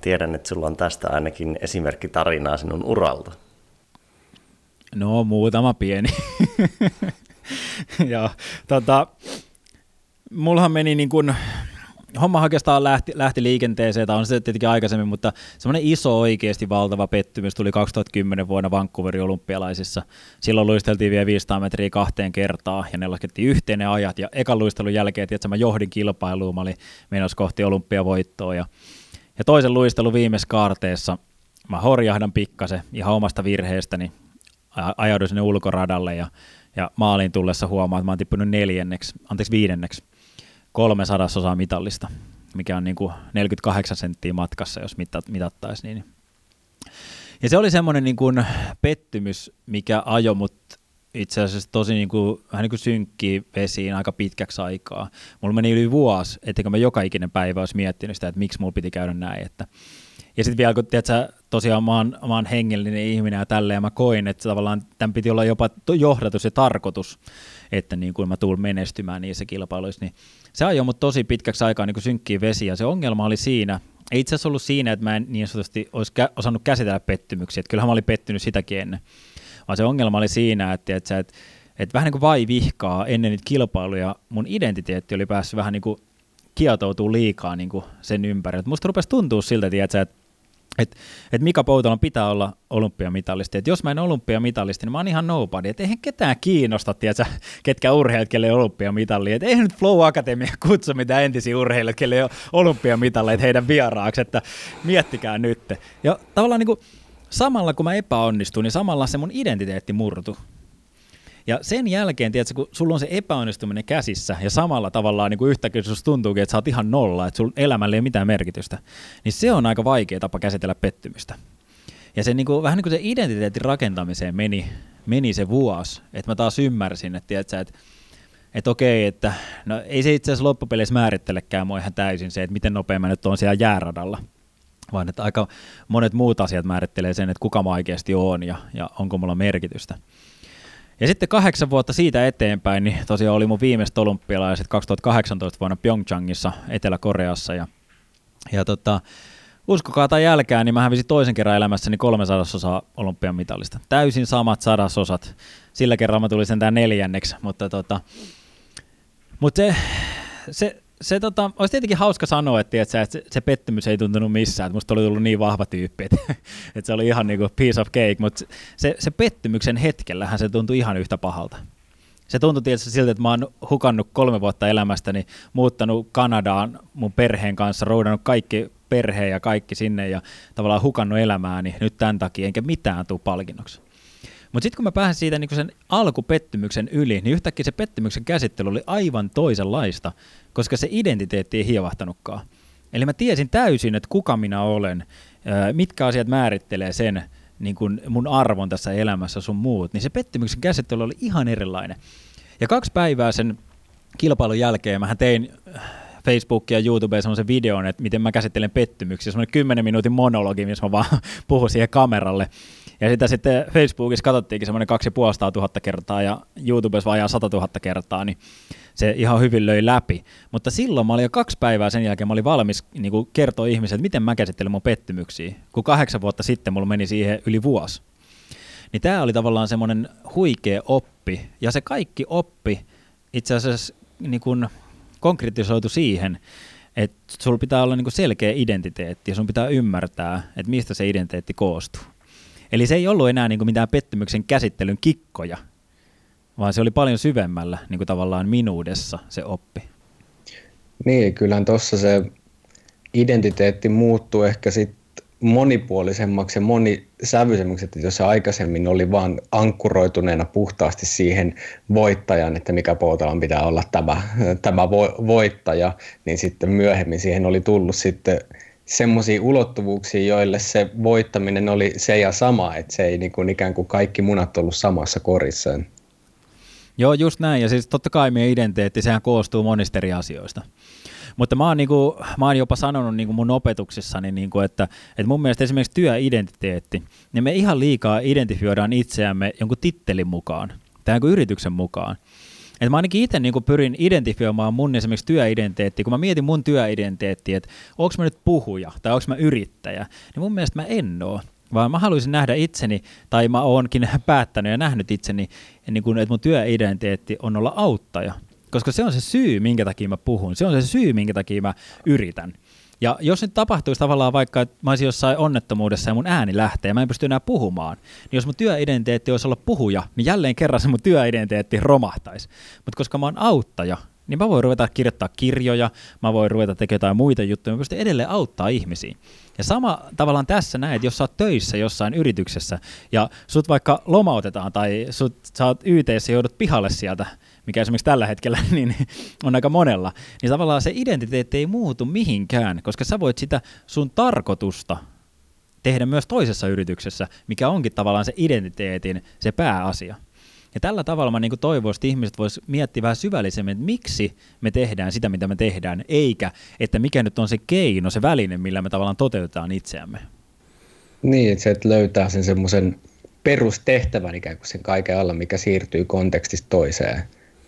tiedän, että sulla on tästä ainakin esimerkki tarinaa sinun uralta. No muutama pieni. ja, tota, mullahan meni niin kuin homma oikeastaan lähti, lähti liikenteeseen, tai on se tietenkin aikaisemmin, mutta semmoinen iso oikeasti valtava pettymys tuli 2010 vuonna Vancouverin olympialaisissa. Silloin luisteltiin vielä 500 metriä kahteen kertaan, ja ne laskettiin yhteen ajat, ja ekan luistelun jälkeen, että mä johdin kilpailuun, mä olin menossa kohti olympiavoittoa, ja, ja toisen luistelun viimeisessä kaarteessa mä horjahdan pikkasen ihan omasta virheestäni, ajauduin sinne ulkoradalle, ja, ja maalin tullessa huomaa, että mä oon tippunut neljänneksi, anteeksi viidenneksi, kolme sadasosaa mitallista, mikä on niin kuin 48 senttiä matkassa, jos mitat, mitattaisiin. Niin. Ja se oli semmoinen niin kuin pettymys, mikä ajoi mut itse asiassa tosi niin kuin, vähän niin kuin synkkiä vesiin aika pitkäksi aikaa. Mulla meni yli vuosi, etteikö mä joka ikinen päivä olisi miettinyt sitä, että miksi mulla piti käydä näin. Että. Ja sitten vielä kun tiedätkö, tosiaan mä oon, mä oon hengellinen ihminen ja tälleen, ja mä koin, että tavallaan tämän piti olla jopa johdatus ja tarkoitus, että niin kuin mä tulen menestymään niissä kilpailuissa, niin se ajoi mut tosi pitkäksi aikaa niin synkkiä vesiä. Se ongelma oli siinä, ei itse asiassa ollut siinä, että mä en niin sanotusti olisi kä- osannut käsitellä pettymyksiä, että kyllähän mä olin pettynyt sitäkin ennen, vaan se ongelma oli siinä, että, että, että, että vähän niin kuin vai vihkaa ennen niitä kilpailuja, mun identiteetti oli päässyt vähän niin kuin kietoutuu liikaa niin kuin sen ympärille. Musta rupesi tuntua siltä, tiedätkö, että että et Mika Poutalon pitää olla olympiamitalisti. Et jos mä en olympiamitalisti, niin mä oon ihan nobody. Että eihän ketään kiinnosta, tiedätkö, ketkä urheilijat, kelle ei olympiamitalli. Että eihän nyt Flow Akatemia kutsu mitään entisiä urheilijoita, kelle ei ole olympiamitalleita heidän vieraaksi. Että miettikää nyt. Ja tavallaan niin kuin, samalla kun mä epäonnistuin, niin samalla se mun identiteetti murtu. Ja sen jälkeen, tiedätkö, kun sulla on se epäonnistuminen käsissä ja samalla tavallaan niin kuin yhtäkkiä susta tuntuukin, että sä oot ihan nolla, että sun elämällä ei ole mitään merkitystä, niin se on aika vaikea tapa käsitellä pettymystä. Ja se niin kuin, vähän niin kuin se identiteetin rakentamiseen meni, meni se vuosi, että mä taas ymmärsin, että, tiedätkö, että että okei, että no ei se itse asiassa loppupeleissä määrittelekään mua ihan täysin se, että miten nopea mä nyt on siellä jääradalla, vaan että aika monet muut asiat määrittelee sen, että kuka mä oikeasti oon ja, ja onko mulla merkitystä. Ja sitten kahdeksan vuotta siitä eteenpäin, niin tosiaan oli mun viimeiset olympialaiset 2018 vuonna Pyeongchangissa Etelä-Koreassa. Ja, ja tota, uskokaa tai jälkeen, niin mä hävisin toisen kerran elämässäni kolme sadasosaa olympian mitallista. Täysin samat sadasosat. Sillä kerralla mä tulin sentään neljänneksi, mutta tota, mutta se, se, se tota, olisi tietenkin hauska sanoa, että, että se, se pettymys ei tuntunut missään, että musta oli tullut niin vahva tyyppi, että, että se oli ihan niin kuin piece of cake, mutta se, se pettymyksen hetkellähän se tuntui ihan yhtä pahalta. Se tuntui tietysti siltä, että mä oon hukannut kolme vuotta elämästäni, muuttanut Kanadaan mun perheen kanssa, roudannut kaikki perheen ja kaikki sinne ja tavallaan hukannut elämääni nyt tämän takia, enkä mitään tuu palkinnoksi. Mutta sitten kun mä pääsin siitä niin sen alkupettymyksen yli, niin yhtäkkiä se pettymyksen käsittely oli aivan toisenlaista, koska se identiteetti ei hievahtanutkaan. Eli mä tiesin täysin, että kuka minä olen, mitkä asiat määrittelee sen niin kun mun arvon tässä elämässä sun muut, niin se pettymyksen käsittely oli ihan erilainen. Ja kaksi päivää sen kilpailun jälkeen mä tein Facebookia ja YouTubeen semmoisen videon, että miten mä käsittelen pettymyksiä, semmoinen 10 minuutin monologi, missä mä vaan puhun siihen kameralle. Ja sitä sitten Facebookissa katsottiinkin semmoinen 2500 kertaa ja YouTubessa vajaa 100 000 kertaa, niin se ihan hyvin löi läpi. Mutta silloin mä olin jo kaksi päivää sen jälkeen, mä olin valmis niin kuin kertoa ihmisille, että miten mä käsittelen mun pettymyksiä, kun kahdeksan vuotta sitten mulla meni siihen yli vuosi. Niin tämä oli tavallaan semmoinen huikea oppi, ja se kaikki oppi itse asiassa niin kuin konkretisoitu siihen, että sulla pitää olla niin kuin selkeä identiteetti, ja sun pitää ymmärtää, että mistä se identiteetti koostuu. Eli se ei ollut enää niin kuin mitään pettymyksen käsittelyn kikkoja, vaan se oli paljon syvemmällä niin kuin tavallaan minuudessa se oppi. Niin, kyllähän tuossa se identiteetti muuttuu ehkä sit monipuolisemmaksi ja monisävyisemmäksi, että jos se aikaisemmin oli vaan ankkuroituneena puhtaasti siihen voittajan, että mikä Poutalan pitää olla tämä, tämä voittaja, niin sitten myöhemmin siihen oli tullut sitten semmoisia ulottuvuuksia, joille se voittaminen oli se ja sama, että se ei niin kuin ikään kuin kaikki munat ollut samassa korissa. Joo, just näin. Ja siis totta kai meidän identiteetti, sehän koostuu monista eri asioista. Mutta mä oon, niinku, mä oon jopa sanonut niinku mun opetuksissani, niinku, että, että mun mielestä esimerkiksi työidentiteetti, niin me ihan liikaa identifioidaan itseämme jonkun tittelin mukaan tai jonkun yrityksen mukaan. Et mä ainakin itse niin pyrin identifioimaan mun esimerkiksi työidentiteettiä, kun mä mietin mun työidentiteettiä, että onko mä nyt puhuja tai onko mä yrittäjä, niin mun mielestä mä en oo vaan mä haluaisin nähdä itseni, tai mä oonkin päättänyt ja nähnyt itseni, niin kun, että mun työidentiteetti on olla auttaja. Koska se on se syy, minkä takia mä puhun. Se on se syy, minkä takia mä yritän. Ja jos nyt tapahtuisi tavallaan vaikka, että mä olisin jossain onnettomuudessa ja mun ääni lähtee ja mä en pysty enää puhumaan, niin jos mun työidentiteetti olisi olla puhuja, niin jälleen kerran se mun työidentiteetti romahtaisi. Mutta koska mä oon auttaja, niin mä voin ruveta kirjoittaa kirjoja, mä voin ruveta tekemään jotain muita juttuja, mä pystyn edelleen auttaa ihmisiä. Ja sama tavallaan tässä näet, jos sä oot töissä jossain yrityksessä ja sut vaikka lomautetaan tai sut, sä oot YTssä joudut pihalle sieltä, mikä esimerkiksi tällä hetkellä niin on aika monella, niin tavallaan se identiteetti ei muutu mihinkään, koska sä voit sitä sun tarkoitusta tehdä myös toisessa yrityksessä, mikä onkin tavallaan se identiteetin se pääasia. Ja tällä tavalla mä niin toivoisin, että ihmiset vois miettiä vähän syvällisemmin, että miksi me tehdään sitä, mitä me tehdään, eikä että mikä nyt on se keino, se väline, millä me tavallaan toteutetaan itseämme. Niin, että se että löytää sen semmoisen perustehtävän ikään kuin sen kaiken alla, mikä siirtyy kontekstista toiseen.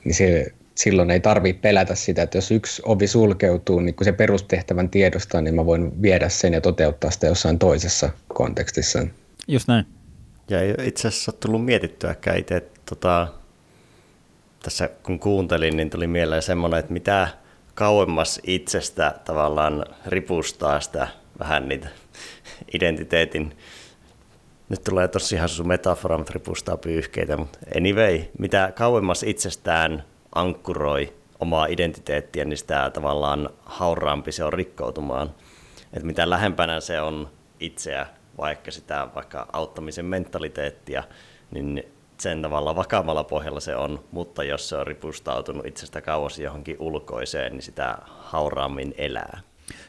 Niin se, silloin ei tarvitse pelätä sitä, että jos yksi ovi sulkeutuu, niin kun se perustehtävän tiedostaa, niin mä voin viedä sen ja toteuttaa sitä jossain toisessa kontekstissa. Just näin. Ja ei itse asiassa tullut mietittyäkään itse, tota, tässä kun kuuntelin, niin tuli mieleen semmoinen, että mitä kauemmas itsestä tavallaan ripustaa sitä vähän niitä identiteetin nyt tulee tosi hassu metafora, mutta ripustaa pyyhkeitä, mutta anyway, mitä kauemmas itsestään ankkuroi omaa identiteettiä, niin sitä tavallaan hauraampi se on rikkoutumaan. Että mitä lähempänä se on itseä, vaikka sitä vaikka auttamisen mentaliteettia, niin sen tavalla vakavalla pohjalla se on, mutta jos se on ripustautunut itsestä kauas johonkin ulkoiseen, niin sitä hauraammin elää.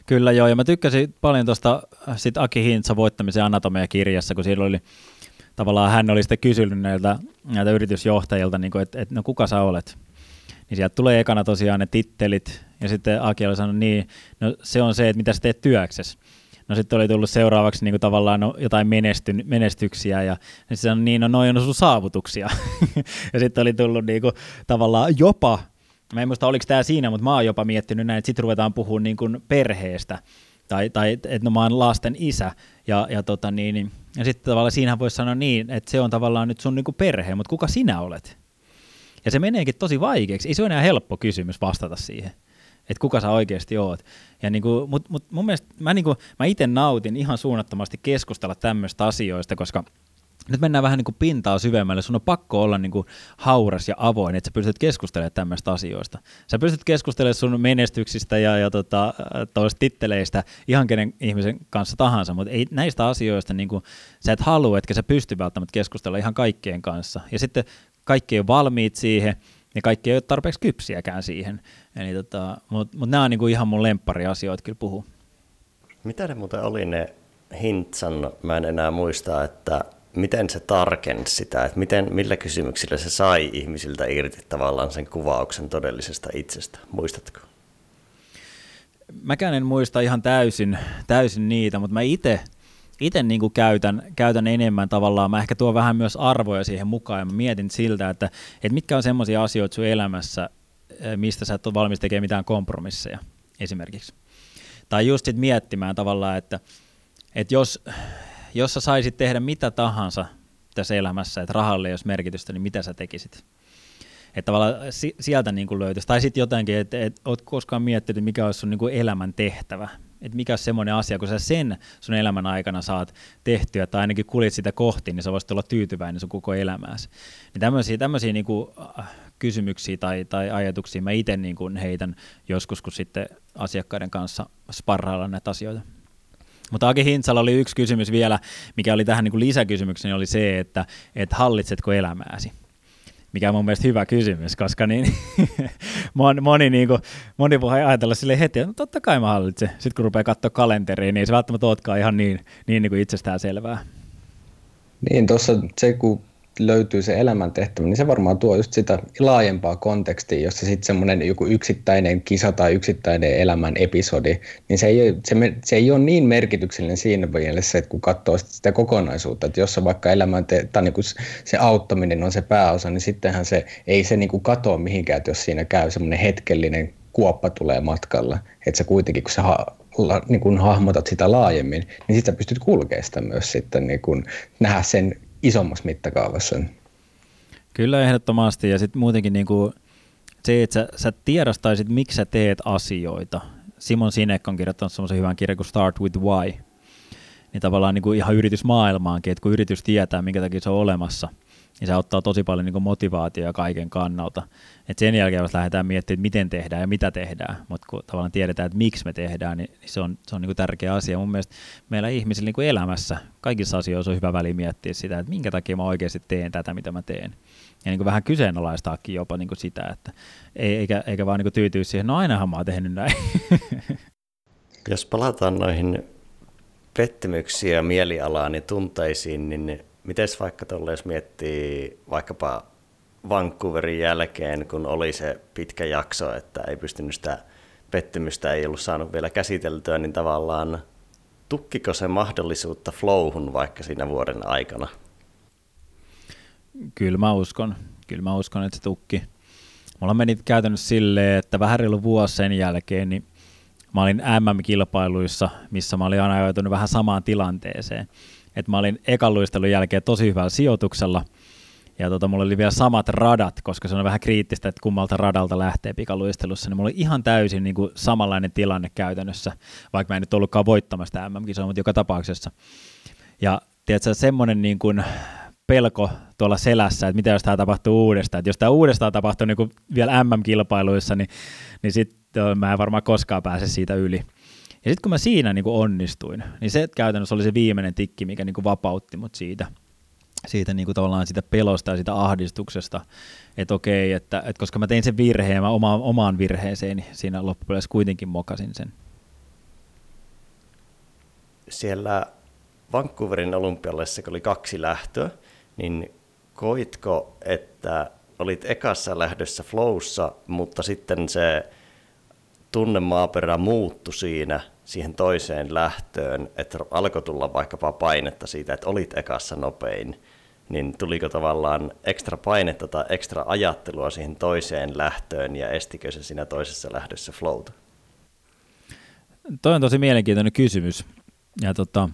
Kyllä joo, ja mä tykkäsin paljon tuosta sit Aki Hintsa voittamisen anatomia-kirjassa, kun siellä oli tavallaan hän oli sitten kysynyt näiltä, näiltä yritysjohtajilta, niin että et, no kuka sä olet? Niin sieltä tulee ekana tosiaan ne tittelit, ja sitten Aki oli sanonut niin, no se on se, että mitä sä teet työksessä. No sitten oli tullut seuraavaksi niin kuin tavallaan no, jotain menesty, menestyksiä ja sitten sanoi, niin no noin on sun saavutuksia. ja sitten oli tullut niin kuin, tavallaan jopa Mä en muista, oliko tämä siinä, mutta mä oon jopa miettinyt näin, että sitten ruvetaan puhumaan niin kuin perheestä, tai, tai että no mä oon lasten isä, ja, ja, tota niin, niin, ja sitten tavallaan siinähän voisi sanoa niin, että se on tavallaan nyt sun niin kuin perhe, mutta kuka sinä olet? Ja se meneekin tosi vaikeaksi, ei se ole enää helppo kysymys vastata siihen, että kuka sä oikeasti oot. Ja niin kuin, mut, mut mun mielestä mä, niin kuin, mä itse nautin ihan suunnattomasti keskustella tämmöistä asioista, koska – nyt mennään vähän niin kuin pintaa syvemmälle. Sun on pakko olla niin kuin hauras ja avoin, että sä pystyt keskustelemaan tämmöistä asioista. Sä pystyt keskustelemaan sun menestyksistä ja, ja tota, titteleistä ihan kenen ihmisen kanssa tahansa, mutta ei näistä asioista niin kuin, sä et halua, etkä sä pysty välttämättä keskustella ihan kaikkien kanssa. Ja sitten kaikki on valmiit siihen, ja kaikki ei ole tarpeeksi kypsiäkään siihen. Eli tota, mutta mut nämä on niin kuin ihan mun lemppariasioita kyllä puhuu. Mitä ne muuten oli ne Hintsan, mä en enää muista, että miten se tarkensi sitä, että miten, millä kysymyksillä se sai ihmisiltä irti tavallaan sen kuvauksen todellisesta itsestä, muistatko? Mäkään en muista ihan täysin, täysin niitä, mutta mä itse itse niin käytän, käytän enemmän tavallaan, mä ehkä tuon vähän myös arvoja siihen mukaan ja mä mietin siltä, että, että mitkä on semmoisia asioita sun elämässä, eh, mistä sä et ole valmis tekemään mitään kompromisseja esimerkiksi. Tai just sit miettimään tavallaan, että, että jos, jos sä saisit tehdä mitä tahansa tässä elämässä, että rahalle ei olisi merkitystä, niin mitä sä tekisit? Että tavallaan sieltä niin kuin löytyisi. Tai sitten jotenkin, että et, oot koskaan miettinyt, mikä olisi sun niin kuin elämän tehtävä. Että mikä olisi semmoinen asia, kun sä sen sun elämän aikana saat tehtyä, tai ainakin kuljet sitä kohti, niin sä voisit olla tyytyväinen sun koko elämääsi. Niin tämmöisiä, tämmöisiä niin kuin äh, kysymyksiä tai, tai ajatuksia mä itse niin heitän joskus, kun sitten asiakkaiden kanssa sparraillaan näitä asioita. Mutta Aki Hintsalla oli yksi kysymys vielä, mikä oli tähän niin lisäkysymykseen, oli se, että, että hallitsetko elämääsi? Mikä on mun mielestä hyvä kysymys, koska niin, moni, moni, niin kuin, moni voi ajatella sille heti, että no totta kai mä hallitsen. Sitten kun rupeaa katsoa kalenteriin, niin ei se välttämättä olekaan ihan niin, niin, niin kuin itsestään selvää. Niin, tuossa se kun löytyy se elämäntehtävä, niin se varmaan tuo just sitä laajempaa kontekstia, jossa sitten semmoinen joku yksittäinen kisa tai yksittäinen elämän episodi, niin se ei, se, se ei ole niin merkityksellinen siinä mielessä, että kun katsoo sitä kokonaisuutta, että jos vaikka elämän tai niin se auttaminen on se pääosa, niin sittenhän se ei se niin kuin katoa mihinkään, että jos siinä käy semmoinen hetkellinen kuoppa tulee matkalla, että se kuitenkin, kun sä ha, la, niin kun hahmotat sitä laajemmin, niin sitten pystyt kulkemaan sitä myös sitten niin kun nähdä sen isommassa mittakaavassa. Kyllä ehdottomasti ja sitten muutenkin niin kuin se, että sä, sä tiedostaisit, miksi sä teet asioita. Simon Sinek on kirjoittanut semmoisen hyvän kirjan kuin Start with Why. Niin tavallaan niin kuin ihan yritysmaailmaankin, että kun yritys tietää, minkä takia se on olemassa – niin se auttaa tosi paljon niin motivaatiota kaiken kannalta. Et sen jälkeen jos lähdetään miettimään, että miten tehdään ja mitä tehdään, mutta kun tavallaan tiedetään, että miksi me tehdään, niin se on, se on niin tärkeä asia. Mun mielestä meillä ihmisillä niin elämässä, kaikissa asioissa on hyvä väli miettiä sitä, että minkä takia mä oikeasti teen tätä, mitä mä teen. Ja niin vähän kyseenalaistaakin jopa niin sitä, että ei, eikä, eikä vaan niin tyytyä siihen, no ainahan mä oon tehnyt näin. Jos palataan noihin pettymyksiä mielialaan ja tunteisiin, niin Miten vaikka tuolla, jos miettii vaikkapa Vancouverin jälkeen, kun oli se pitkä jakso, että ei pystynyt sitä pettymystä, ei ollut saanut vielä käsiteltyä, niin tavallaan tukkiko se mahdollisuutta flowhun vaikka siinä vuoden aikana? Kyllä mä uskon. Kyllä mä uskon, että se tukki. Mulla meni käytännössä silleen, että vähän reilu vuosi sen jälkeen, niin mä olin MM-kilpailuissa, missä mä olin aina joutunut vähän samaan tilanteeseen. Että mä olin ekan luistelun jälkeen tosi hyvällä sijoituksella, ja tota, mulla oli vielä samat radat, koska se on vähän kriittistä, että kummalta radalta lähtee pikaluistelussa, niin mulla oli ihan täysin niin kuin samanlainen tilanne käytännössä, vaikka mä en nyt ollutkaan voittamassa MM-kisoa, mutta joka tapauksessa. Ja tiedätkö, semmoinen niin kuin pelko tuolla selässä, että mitä jos tämä tapahtuu uudestaan. Että jos tämä uudestaan tapahtuu niin kuin vielä MM-kilpailuissa, niin, niin sitten mä en varmaan koskaan pääse siitä yli. Ja sitten kun mä siinä niin kuin onnistuin, niin se käytännössä oli se viimeinen tikki, mikä niin kuin vapautti mut siitä, siitä niin kuin tavallaan siitä pelosta ja siitä ahdistuksesta, että okei, että, että koska mä tein sen virheen, mä oma, omaan virheeseen, niin siinä loppupeleissä kuitenkin mokasin sen. Siellä Vancouverin olympialaisissa, kun oli kaksi lähtöä, niin koitko, että olit ekassa lähdössä flowssa, mutta sitten se tunnemaaperä muuttui siinä siihen toiseen lähtöön, että alkoi tulla vaikkapa painetta siitä, että olit ekassa nopein, niin tuliko tavallaan ekstra painetta tai ekstra ajattelua siihen toiseen lähtöön ja estikö se siinä toisessa lähdössä flowta? Toi on tosi mielenkiintoinen kysymys. Ja tota,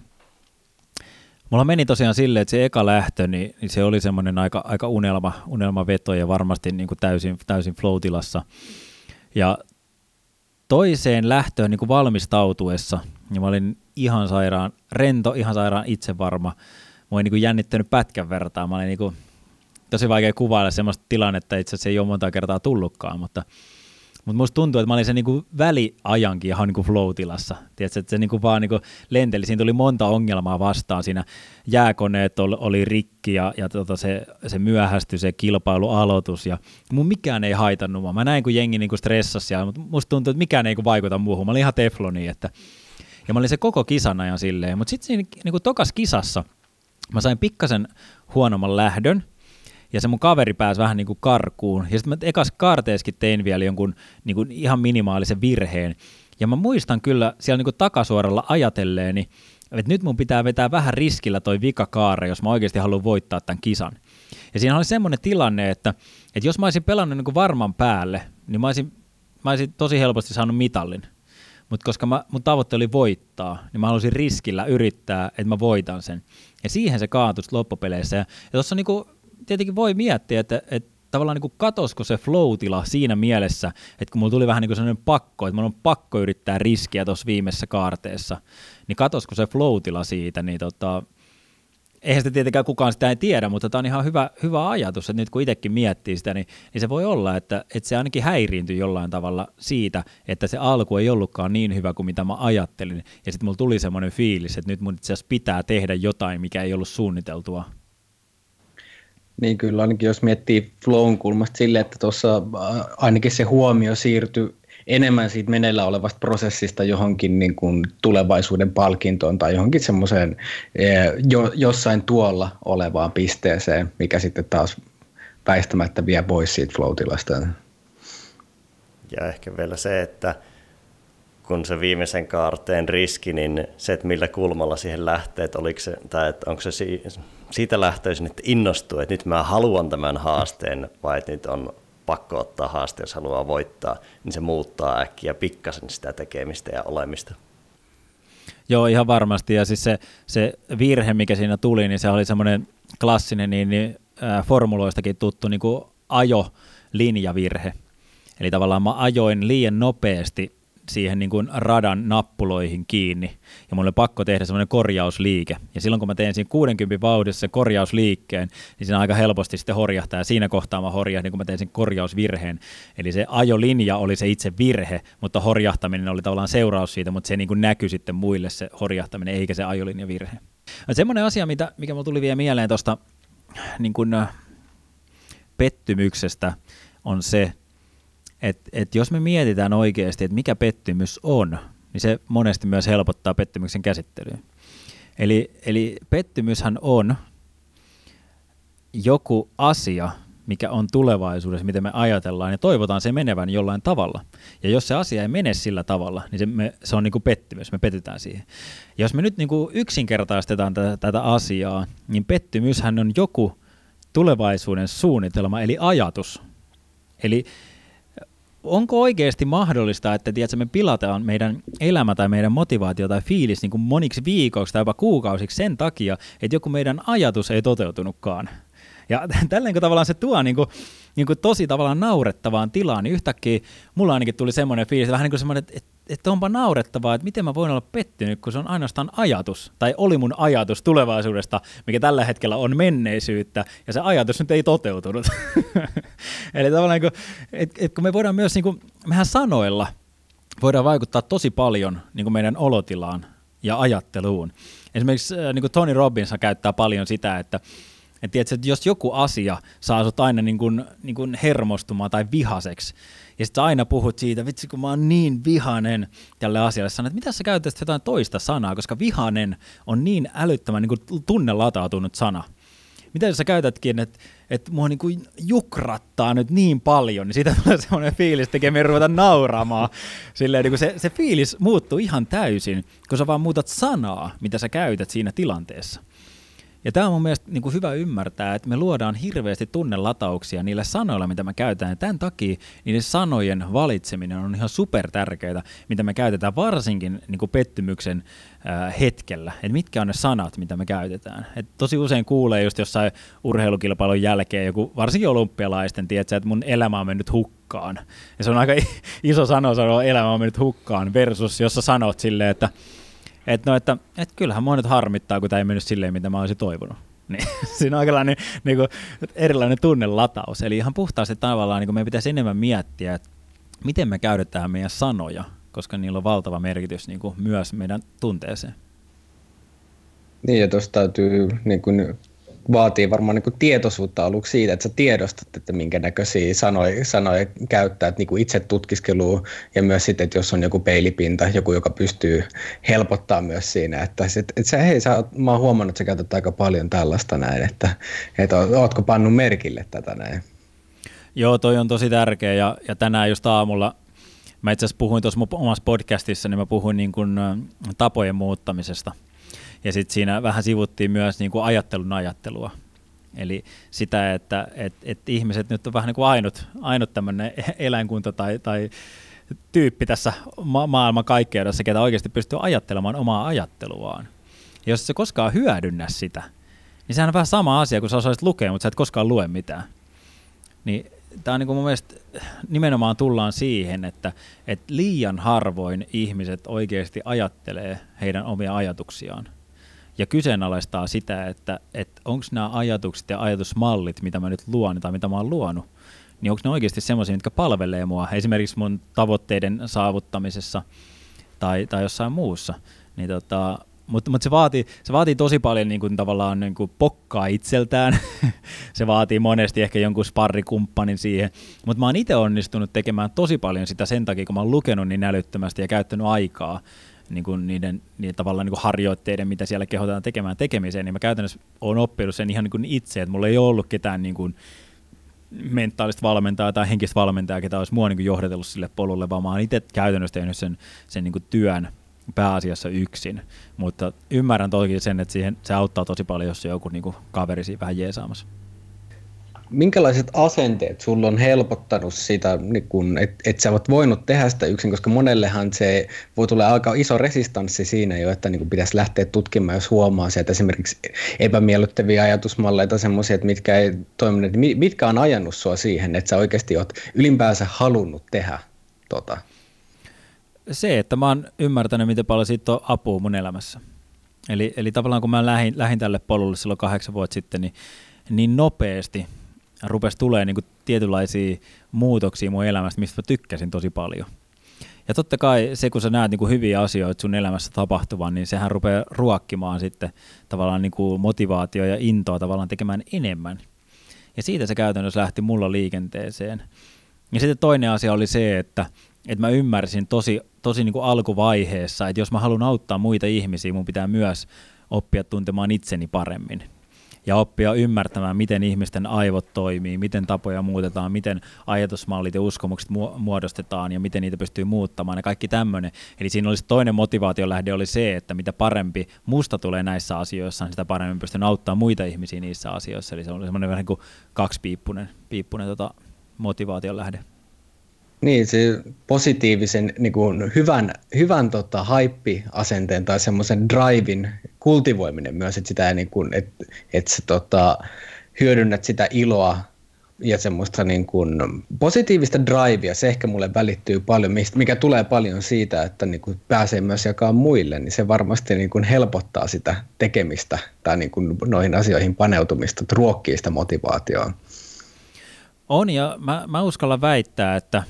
Mulla meni tosiaan silleen, että se eka lähtö, niin, niin se oli semmoinen aika, aika unelma, unelmaveto ja varmasti niin kuin täysin, täysin flow-tilassa. Ja toiseen lähtöön niin kuin valmistautuessa, niin mä olin ihan sairaan rento, ihan sairaan itsevarma. Mä olin niin kuin jännittänyt pätkän vertaa. Mä olin niin kuin, tosi vaikea kuvailla semmoista tilannetta, itse asiassa ei ole monta kertaa tullutkaan, mutta mutta musta tuntuu, että mä olin se niinku väliajankin ihan niinku flow-tilassa. Tiedätkö, että se niinku vaan niinku lenteli. Siinä tuli monta ongelmaa vastaan. Siinä jääkoneet oli, oli rikki ja, ja tota se, se myöhästyi se kilpailualoitus. Ja mun mikään ei haitannut mua. Mä näin, kun jengi niinku stressasi mutta musta tuntuu, että mikään ei niinku vaikuta muuhun. Mä olin ihan tefloni. Että, ja mä olin se koko kisan ajan silleen. Mutta sitten siinä niinku tokas kisassa mä sain pikkasen huonomman lähdön, ja se mun kaveri pääsi vähän niin kuin karkuun. Ja sitten mä ekas kaarteeskin tein vielä jonkun niin kuin ihan minimaalisen virheen. Ja mä muistan kyllä siellä niin kuin takasuoralla ajatelleeni, että nyt mun pitää vetää vähän riskillä toi vikakaare, jos mä oikeasti haluan voittaa tämän kisan. Ja siinä oli semmoinen tilanne, että, että jos mä olisin pelannut niin kuin varman päälle, niin mä olisin, mä olisin tosi helposti saanut mitallin. Mutta koska mä, mun tavoite oli voittaa, niin mä halusin riskillä yrittää, että mä voitan sen. Ja siihen se kaatui loppupeleissä. Ja, ja tuossa niinku tietenkin voi miettiä, että, että tavallaan niin katosko se flow siinä mielessä, että kun mulla tuli vähän niin sellainen pakko, että mulla on pakko yrittää riskiä tuossa viimeisessä kaarteessa, niin katosko se flow siitä, niin tota, eihän sitä tietenkään kukaan sitä ei tiedä, mutta tämä on ihan hyvä, hyvä ajatus, että nyt kun itsekin miettii sitä, niin, niin se voi olla, että, että se ainakin häiriintyi jollain tavalla siitä, että se alku ei ollutkaan niin hyvä kuin mitä mä ajattelin, ja sitten mulla tuli semmoinen fiilis, että nyt mun itse asiassa pitää tehdä jotain, mikä ei ollut suunniteltua. Niin kyllä, ainakin jos miettii flown kulmasta silleen, että tuossa äh, ainakin se huomio siirtyy enemmän siitä meneillä olevasta prosessista johonkin niin kuin tulevaisuuden palkintoon tai johonkin semmoiseen eh, jo, jossain tuolla olevaan pisteeseen, mikä sitten taas väistämättä vie pois siitä flow Ja ehkä vielä se, että kun se viimeisen kaarteen riski, niin se, että millä kulmalla siihen lähtee, että, oliko se, tai että onko se siitä lähtöisin, että innostuu, että nyt mä haluan tämän haasteen, vai että nyt on pakko ottaa haaste, jos haluaa voittaa, niin se muuttaa äkkiä pikkasen sitä tekemistä ja olemista. Joo, ihan varmasti. Ja siis se, se virhe, mikä siinä tuli, niin se oli semmoinen klassinen niin, niin, äh, formuloistakin tuttu niin kuin ajo-linjavirhe. Eli tavallaan mä ajoin liian nopeasti siihen niin kuin radan nappuloihin kiinni, ja mulla oli pakko tehdä semmoinen korjausliike. Ja silloin kun mä tein siinä 60 vauhdissa sen korjausliikkeen, niin siinä aika helposti sitten horjahtaa, ja siinä kohtaa mä horjahdin, kun mä tein sen korjausvirheen. Eli se ajolinja oli se itse virhe, mutta horjahtaminen oli tavallaan seuraus siitä, mutta se niin kuin näkyi sitten muille se horjahtaminen, eikä se ajolinjavirhe. Ja semmoinen asia, mitä, mikä mulla tuli vielä mieleen tuosta niin kuin, pettymyksestä, on se, että et jos me mietitään oikeasti, että mikä pettymys on, niin se monesti myös helpottaa pettymyksen käsittelyä. Eli, eli pettymyshän on joku asia, mikä on tulevaisuudessa, miten me ajatellaan ja toivotaan se menevän jollain tavalla. Ja jos se asia ei mene sillä tavalla, niin se, me, se on niin kuin pettymys, me petytään siihen. Ja jos me nyt niin kuin yksinkertaistetaan tätä, tätä asiaa, niin pettymyshän on joku tulevaisuuden suunnitelma, eli ajatus. Eli onko oikeasti mahdollista, että tiedätkö, me pilataan meidän elämä tai meidän motivaatio tai fiilis niin kuin moniksi viikoksi tai jopa kuukausiksi sen takia, että joku meidän ajatus ei toteutunutkaan. Ja tälleen kun tavallaan se tuo niin kuin, niin kuin tosi tavallaan naurettavaan tilaan, niin yhtäkkiä mulla ainakin tuli semmoinen fiilis, vähän niin kuin semmoinen, että, että onpa naurettavaa, että miten mä voin olla pettynyt, kun se on ainoastaan ajatus, tai oli mun ajatus tulevaisuudesta, mikä tällä hetkellä on menneisyyttä, ja se ajatus nyt ei toteutunut. Eli tavallaan, niin että, että kun me voidaan myös, niin kuin, mehän sanoilla voidaan vaikuttaa tosi paljon niin kuin meidän olotilaan ja ajatteluun. Esimerkiksi niin kuin Tony Robbins käyttää paljon sitä, että et tiedätkö, että jos joku asia saa sut aina niin kuin, niin kuin hermostumaan tai vihaseksi, ja sitten aina puhut siitä, vitsi kun mä oon niin vihanen tälle asialle, sanoit, että mitä sä käytät jotain toista sanaa, koska vihanen on niin älyttömän niin kuin tunnelatautunut sana. Mitä sä käytätkin, että, että mua niin kuin jukrattaa nyt niin paljon, niin siitä tulee semmoinen fiilis, että tekee ruveta nauramaan. Silleen, niin se, se fiilis muuttuu ihan täysin, kun sä vaan muutat sanaa, mitä sä käytät siinä tilanteessa. Ja tämä on mun mielestä niin kuin hyvä ymmärtää, että me luodaan hirveästi tunnelatauksia niillä sanoilla, mitä me käytetään. Ja tämän takia niiden sanojen valitseminen on ihan super tärkeää, mitä me käytetään varsinkin niin kuin pettymyksen äh, hetkellä. Että mitkä on ne sanat, mitä me käytetään. Et tosi usein kuulee just jossain urheilukilpailun jälkeen joku, varsinkin olympialaisten, tiedätkö, että mun elämä on mennyt hukkaan. Ja se on aika iso sana sanoa, elämä on mennyt hukkaan versus, jos sä sanot silleen, että että no, että, että kyllähän mua nyt harmittaa, kun tämä ei mennyt silleen, mitä mä olisin toivonut. Niin, siinä on aika niin kuin, erilainen tunnelataus. Eli ihan puhtaasti tavallaan niin kuin meidän pitäisi enemmän miettiä, että miten me käytetään meidän sanoja, koska niillä on valtava merkitys niin kuin myös meidän tunteeseen. Niin, ja tuossa täytyy niin kuin vaatii varmaan niin tietoisuutta aluksi siitä, että sä tiedostat, että minkä näköisiä sanoja, sanoja käyttää, että niin itse tutkiskelua ja myös sitten, että jos on joku peilipinta, joku, joka pystyy helpottaa myös siinä, että, että, että sä, hei, sä, mä oon huomannut, että sä käytät aika paljon tällaista näin, että, että ootko pannut merkille tätä näin. Joo, toi on tosi tärkeä ja, ja tänään just aamulla Mä itse asiassa puhuin tuossa omassa podcastissa, niin mä puhuin niin kuin tapojen muuttamisesta – ja sitten siinä vähän sivuttiin myös niin kuin ajattelun ajattelua. Eli sitä, että et, et ihmiset nyt on vähän niin kuin ainut, ainut tämmöinen eläinkunta tai, tai tyyppi tässä ma- maailman kaikkeudessa, ketä oikeasti pystyy ajattelemaan omaa ajatteluaan. Ja jos se koskaan hyödynnä sitä, niin sehän on vähän sama asia, kun sä osaisit lukea, mutta sä et koskaan lue mitään. Niin tämä on niin kuin mun mielestä nimenomaan tullaan siihen, että, että liian harvoin ihmiset oikeasti ajattelee heidän omia ajatuksiaan ja kyseenalaistaa sitä, että, että onko nämä ajatukset ja ajatusmallit, mitä mä nyt luon tai mitä mä oon luonut, niin onko ne oikeasti semmoisia, mitkä palvelee mua esimerkiksi mun tavoitteiden saavuttamisessa tai, tai jossain muussa. Niin tota, mutta mut se, vaatii, se vaatii tosi paljon niin kuin, tavallaan niin kuin pokkaa itseltään. se vaatii monesti ehkä jonkun sparrikumppanin siihen. Mutta mä oon itse onnistunut tekemään tosi paljon sitä sen takia, kun mä oon lukenut niin älyttömästi ja käyttänyt aikaa niin kuin niiden, niiden tavallaan niin kuin harjoitteiden, mitä siellä kehotetaan tekemään tekemiseen, niin mä käytännössä olen oppinut sen ihan niin kuin itse, että mulla ei ollut ketään niin kuin mentaalista valmentajaa tai henkistä valmentajaa, ketä olisi mua niin kuin johdetellut sille polulle, vaan mä oon itse käytännössä tehnyt sen, sen niin kuin työn pääasiassa yksin, mutta ymmärrän toki sen, että siihen, se auttaa tosi paljon, jos joku niin kuin kaveri siinä vähän jeesaamassa minkälaiset asenteet sulla on helpottanut sitä, niin kun, et sä oot voinut tehdä sitä yksin, koska monellehan se voi tulla aika iso resistanssi siinä jo, että niin pitäisi lähteä tutkimaan, jos huomaa se, että esimerkiksi epämiellyttäviä ajatusmalleja tai semmoisia, että mitkä ei toimineet, mitkä on ajanut sua siihen, että sä oikeasti oot ylimpäänsä halunnut tehdä tota? Se, että mä oon ymmärtänyt, miten paljon siitä on apua mun elämässä. Eli, eli tavallaan kun mä lähdin, lähdin tälle polulle silloin kahdeksan vuotta sitten, niin, niin nopeasti – rupesi tulee niin tietynlaisia muutoksia mun elämästä, mistä mä tykkäsin tosi paljon. Ja totta kai se, kun sä näet niin kuin hyviä asioita sun elämässä tapahtuvan, niin sehän rupeaa ruokkimaan sitten tavallaan niin kuin motivaatio ja intoa tavallaan tekemään enemmän. Ja siitä se käytännössä lähti mulla liikenteeseen. Ja sitten toinen asia oli se, että, että mä ymmärsin tosi, tosi niin kuin alkuvaiheessa, että jos mä haluan auttaa muita ihmisiä, mun pitää myös oppia tuntemaan itseni paremmin ja oppia ymmärtämään, miten ihmisten aivot toimii, miten tapoja muutetaan, miten ajatusmallit ja uskomukset muodostetaan ja miten niitä pystyy muuttamaan ja kaikki tämmöinen. Eli siinä olisi toinen motivaation lähde oli se, että mitä parempi musta tulee näissä asioissa, niin sitä paremmin pystyn auttamaan muita ihmisiä niissä asioissa. Eli se on semmoinen vähän kuin kaksipiippunen piippunen, tota, motivaation lähde. Niin, se positiivisen, niin kuin hyvän, hyvän tota, haippi-asenteen tai semmoisen drivein kultivoiminen myös, että sitä niin kuin, että, että sä tota, hyödynnät sitä iloa ja semmoista niin kuin positiivista drivea, se ehkä mulle välittyy paljon, mikä tulee paljon siitä, että niin kuin pääsee myös jakaa muille, niin se varmasti niin kuin helpottaa sitä tekemistä tai niin kuin noihin asioihin paneutumista, ruokkii sitä motivaatioon. On ja mä, mä uskallan väittää, että,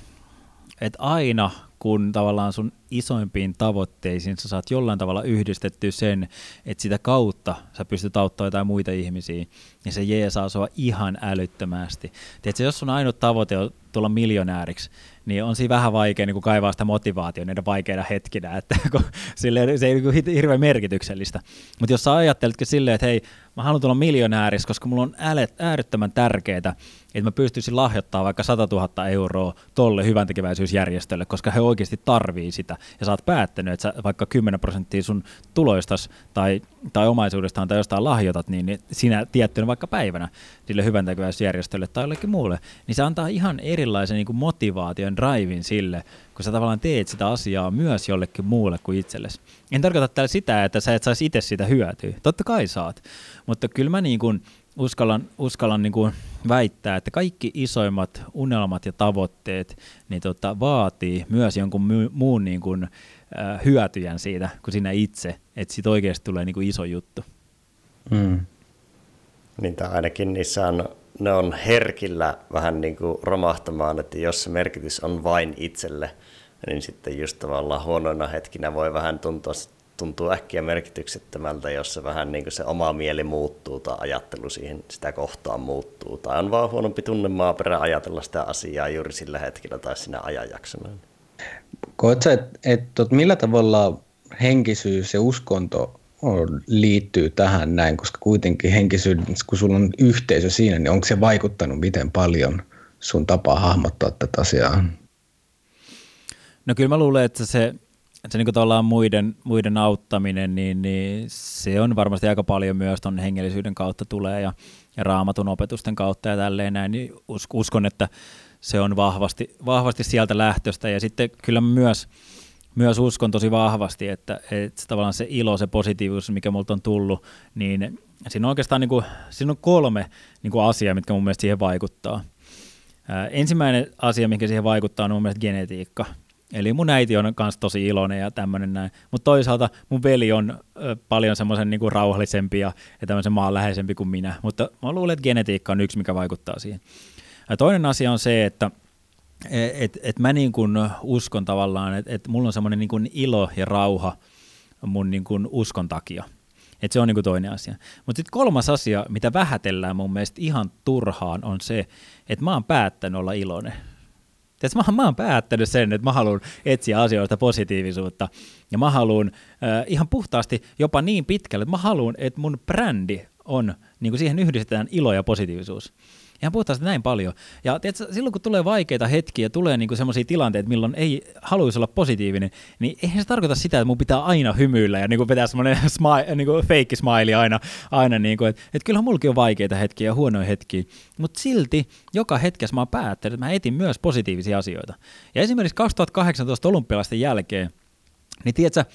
että aina kun tavallaan sun isoimpiin tavoitteisiin sä saat jollain tavalla yhdistetty sen, että sitä kautta sä pystyt auttamaan jotain muita ihmisiä, niin se jeesaa sua ihan älyttömästi. Tiedätkö, jos sun ainut tavoite on tulla miljonääriksi, niin on siinä vähän vaikea niin kuin kaivaa sitä motivaatiota niiden vaikeina hetkinä, että kun, silleen, se ei niin hirveän merkityksellistä. Mutta jos sä ajatteletkin silleen, että hei, mä haluan tulla miljonääriksi, koska mulla on äärettömän tärkeää, että mä pystyisin lahjoittamaan vaikka 100 000 euroa tolle hyvän tekeväisyysjärjestölle, koska he oikeasti tarvii sitä, ja sä oot päättänyt, että sä vaikka 10 prosenttia sun tuloistas tai, tai omaisuudestaan tai jostain lahjoitat, niin, niin sinä tiettynä vaikka päivänä sille hyvän tekeväisyysjärjestölle tai jollekin muulle, niin se antaa ihan erilaisen niin motivaation, drivin sille, kun sä tavallaan teet sitä asiaa myös jollekin muulle kuin itsellesi. En tarkoita täällä sitä, että sä et saisi itse sitä hyötyä. Totta kai saat, mutta kyllä mä niin kuin uskallan, uskallan niin kuin väittää, että kaikki isoimmat unelmat ja tavoitteet niin tota, vaatii myös jonkun my, muun niin kuin, äh, hyötyjän siitä kuin sinä itse, että siitä oikeasti tulee niin kuin iso juttu. Mm. Niin tai ainakin niissä on, ne on herkillä vähän niin kuin romahtamaan, että jos se merkitys on vain itselle, niin sitten just tavallaan huonoina hetkinä voi vähän tuntua tuntuu äkkiä merkityksettömältä, jos se vähän niin kuin se oma mieli muuttuu tai ajattelu siihen sitä kohtaan muuttuu. Tai on vaan huonompi tunne maaperä ajatella sitä asiaa juuri sillä hetkellä tai siinä ajanjaksona. Koetko että et, et, millä tavalla henkisyys ja uskonto liittyy tähän näin, koska kuitenkin henkisyys, kun sulla on yhteisö siinä, niin onko se vaikuttanut miten paljon sun tapaa hahmottaa tätä asiaa? No kyllä mä luulen, että se se niin tavallaan muiden, muiden auttaminen, niin, niin se on varmasti aika paljon myös tuon hengellisyyden kautta tulee ja, ja raamatun opetusten kautta ja tälleen näin, niin uskon, että se on vahvasti, vahvasti sieltä lähtöstä ja sitten kyllä myös, myös uskon tosi vahvasti, että, että tavallaan se ilo, se positiivisuus, mikä multa on tullut, niin siinä on oikeastaan niin kuin, siinä on kolme niin kuin asiaa, mitkä mun mielestä siihen vaikuttaa. Ensimmäinen asia, mikä siihen vaikuttaa, on mun mielestä genetiikka. Eli mun äiti on myös tosi iloinen ja tämmöinen näin. Mutta toisaalta mun veli on ö, paljon semmoisen niinku rauhallisempi ja, ja tämmöisen maanläheisempi kuin minä. Mutta mä luulen, että genetiikka on yksi, mikä vaikuttaa siihen. Ja toinen asia on se, että et, et mä niin kuin uskon tavallaan, että et mulla on semmoinen niin kuin ilo ja rauha mun niin kuin uskon takia. Et se on niin kuin toinen asia. Mutta sitten kolmas asia, mitä vähätellään mun mielestä ihan turhaan, on se, että mä oon päättänyt olla iloinen. Tiedätkö, mä, mä oon päättänyt sen, että mä haluan etsiä asioista positiivisuutta ja mä haluan äh, ihan puhtaasti jopa niin pitkälle, että mä haluan, että mun brändi on, niin kuin siihen yhdistetään ilo ja positiivisuus. Ihan puhtaasti näin paljon. Ja tiedätkö, silloin kun tulee vaikeita hetkiä, tulee niinku sellaisia tilanteita, milloin ei haluaisi olla positiivinen, niin eihän se tarkoita sitä, että mun pitää aina hymyillä ja niinku pitää semmoinen smile, niinku fake smile aina. aina niinku, että et kyllähän mullakin on vaikeita hetkiä ja huonoja hetkiä, mutta silti joka hetkessä mä oon päättänyt, että mä etin myös positiivisia asioita. Ja esimerkiksi 2018 olympialaisten jälkeen, niin tiedätkö,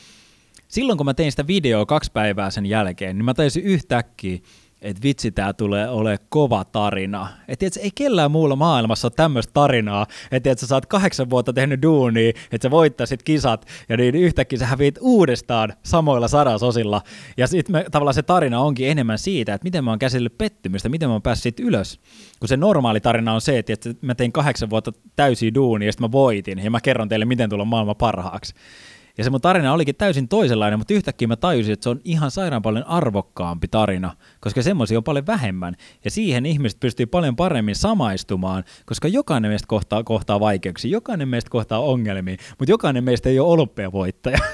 silloin kun mä tein sitä videoa kaksi päivää sen jälkeen, niin mä taisin yhtäkkiä, että vitsi, tämä tulee ole kova tarina. Että tiedätkö, ei kellään muulla maailmassa ole tämmöistä tarinaa, että sä saat kahdeksan vuotta tehnyt duunia, että sä voittaisit kisat, ja niin yhtäkkiä sä häviit uudestaan samoilla sadasosilla. Ja sitten tavallaan se tarina onkin enemmän siitä, että miten mä oon käsitellyt pettymystä, miten mä oon päässyt ylös. Kun se normaali tarina on se, että mä tein kahdeksan vuotta täysiä duunia, ja sitten mä voitin, ja mä kerron teille, miten tulla maailman parhaaksi. Ja se mun tarina olikin täysin toisenlainen, mutta yhtäkkiä mä tajusin, että se on ihan sairaan paljon arvokkaampi tarina, koska semmoisia on paljon vähemmän. Ja siihen ihmiset pystyy paljon paremmin samaistumaan, koska jokainen meistä kohtaa, kohtaa vaikeuksia, jokainen meistä kohtaa ongelmia, mutta jokainen meistä ei ole olympiavoittaja.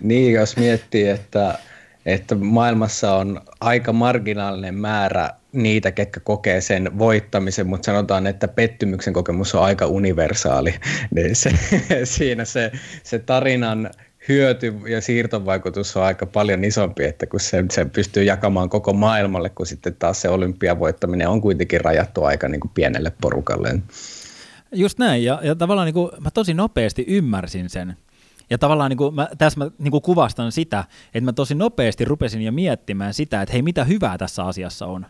Niin, jos miettii, että että maailmassa on aika marginaalinen määrä niitä, ketkä kokee sen voittamisen, mutta sanotaan, että pettymyksen kokemus on aika universaali. Niin se, siinä se, se tarinan hyöty ja siirtovaikutus on aika paljon isompi, että kun se, se pystyy jakamaan koko maailmalle, kun sitten taas se olympiavoittaminen on kuitenkin rajattu aika niin kuin pienelle porukalle. Just näin, ja, ja tavallaan niin kuin, mä tosi nopeasti ymmärsin sen. Ja tavallaan niin kuin, mä, tässä mä niin kuin kuvastan sitä, että mä tosi nopeasti rupesin jo miettimään sitä, että hei, mitä hyvää tässä asiassa on.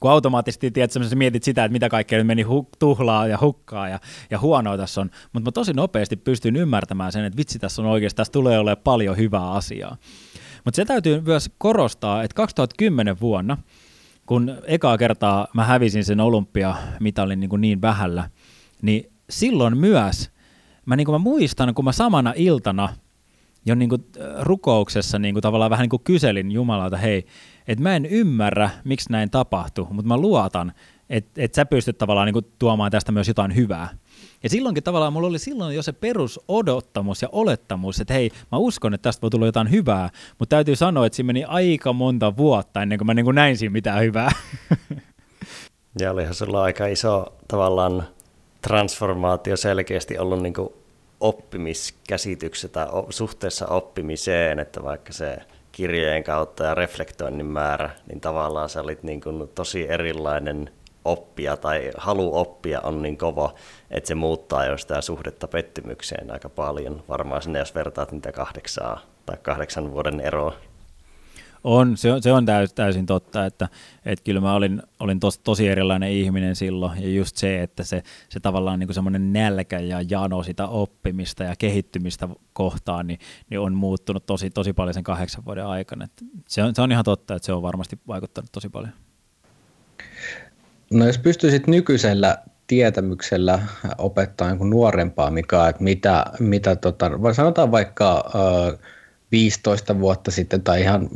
Kun automaattisesti tiedät, sä mietit sitä, että mitä kaikkea nyt meni hu- tuhlaa ja hukkaa ja, ja huonoa tässä on, mutta mä tosi nopeasti pystyn ymmärtämään sen, että vitsi, tässä on oikeasti, tässä tulee olemaan paljon hyvää asiaa. Mutta se täytyy myös korostaa, että 2010 vuonna, kun ekaa kertaa mä hävisin sen olympiamitalin niin, niin vähällä, niin silloin myös, mä, niin kuin mä muistan, kun mä samana iltana jo niin kuin rukouksessa niin kuin tavallaan vähän niin kuin kyselin Jumalalta, hei, että mä en ymmärrä, miksi näin tapahtui, mutta mä luotan, että et sä pystyt tavallaan niin kuin tuomaan tästä myös jotain hyvää. Ja silloinkin tavallaan mulla oli silloin jo se perusodottamus ja olettamus, että hei, mä uskon, että tästä voi tulla jotain hyvää, mutta täytyy sanoa, että siinä meni aika monta vuotta ennen kuin mä niin kuin näin siinä mitään hyvää. Ja olihan sulla aika iso tavallaan transformaatio selkeästi ollut niin oppimiskäsityksessä tai suhteessa oppimiseen, että vaikka se kirjojen kautta ja reflektoinnin määrä, niin tavallaan sä olit niin kuin tosi erilainen oppia tai halu oppia on niin kova, että se muuttaa jo sitä suhdetta pettymykseen aika paljon. Varmaan sinne, jos vertaat niitä kahdeksaa tai kahdeksan vuoden eroa. On, se on, se on täys, täysin totta, että, että kyllä mä olin, olin tos, tosi erilainen ihminen silloin, ja just se, että se, se tavallaan niin semmoinen nälkä ja jano sitä oppimista ja kehittymistä kohtaan, niin, niin on muuttunut tosi, tosi paljon sen kahdeksan vuoden aikana. Että se, on, se on ihan totta, että se on varmasti vaikuttanut tosi paljon. No jos pystyisit nykyisellä tietämyksellä opettaa niin nuorempaa, mikä että mitä, mitä tota, sanotaan vaikka äh, 15 vuotta sitten tai ihan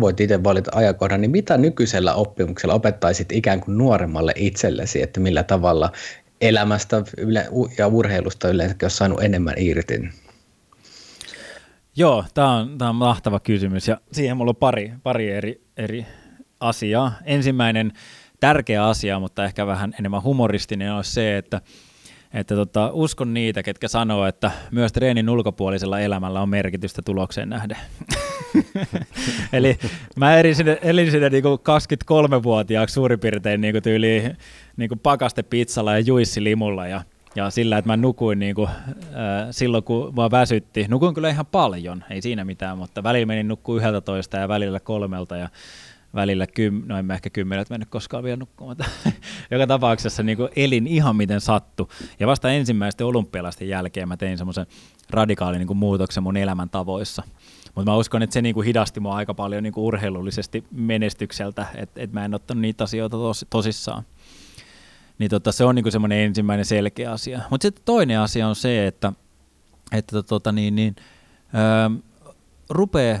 voit itse valita ajankohdan, niin mitä nykyisellä oppimuksella opettaisit ikään kuin nuoremmalle itsellesi, että millä tavalla elämästä ja urheilusta yleensä olisi saanut enemmän irti? Joo, tämä on, tämä on mahtava kysymys ja siihen mulla on pari, pari eri, eri asiaa. Ensimmäinen tärkeä asia, mutta ehkä vähän enemmän humoristinen on se, että että tota, uskon niitä, ketkä sanoo, että myös treenin ulkopuolisella elämällä on merkitystä tulokseen nähden. Eli mä elin sinne, elin sinne niinku 23-vuotiaaksi suurin piirtein niinku tyyliin niinku pakastepizzalla ja juissilimulla ja, ja sillä, että mä nukuin niinku, äh, silloin, kun mua väsytti. Nukuin kyllä ihan paljon, ei siinä mitään, mutta välillä menin nukkuu 11 ja välillä kolmelta ja välillä, kym, no en mä ehkä kymmenet mennyt koskaan vielä nukkumaan, joka tapauksessa niin kuin elin ihan miten sattu. Ja vasta ensimmäisten olympialaisten jälkeen mä tein semmoisen radikaalin niin muutoksen mun elämän tavoissa. Mutta mä uskon, että se niin kuin hidasti mua aika paljon niin kuin urheilullisesti menestykseltä, että et mä en ottanut niitä asioita tos, tosissaan. Niin tota, se on niin semmoinen ensimmäinen selkeä asia. Mutta sitten toinen asia on se, että, että tota, niin, niin, öö, rupeaa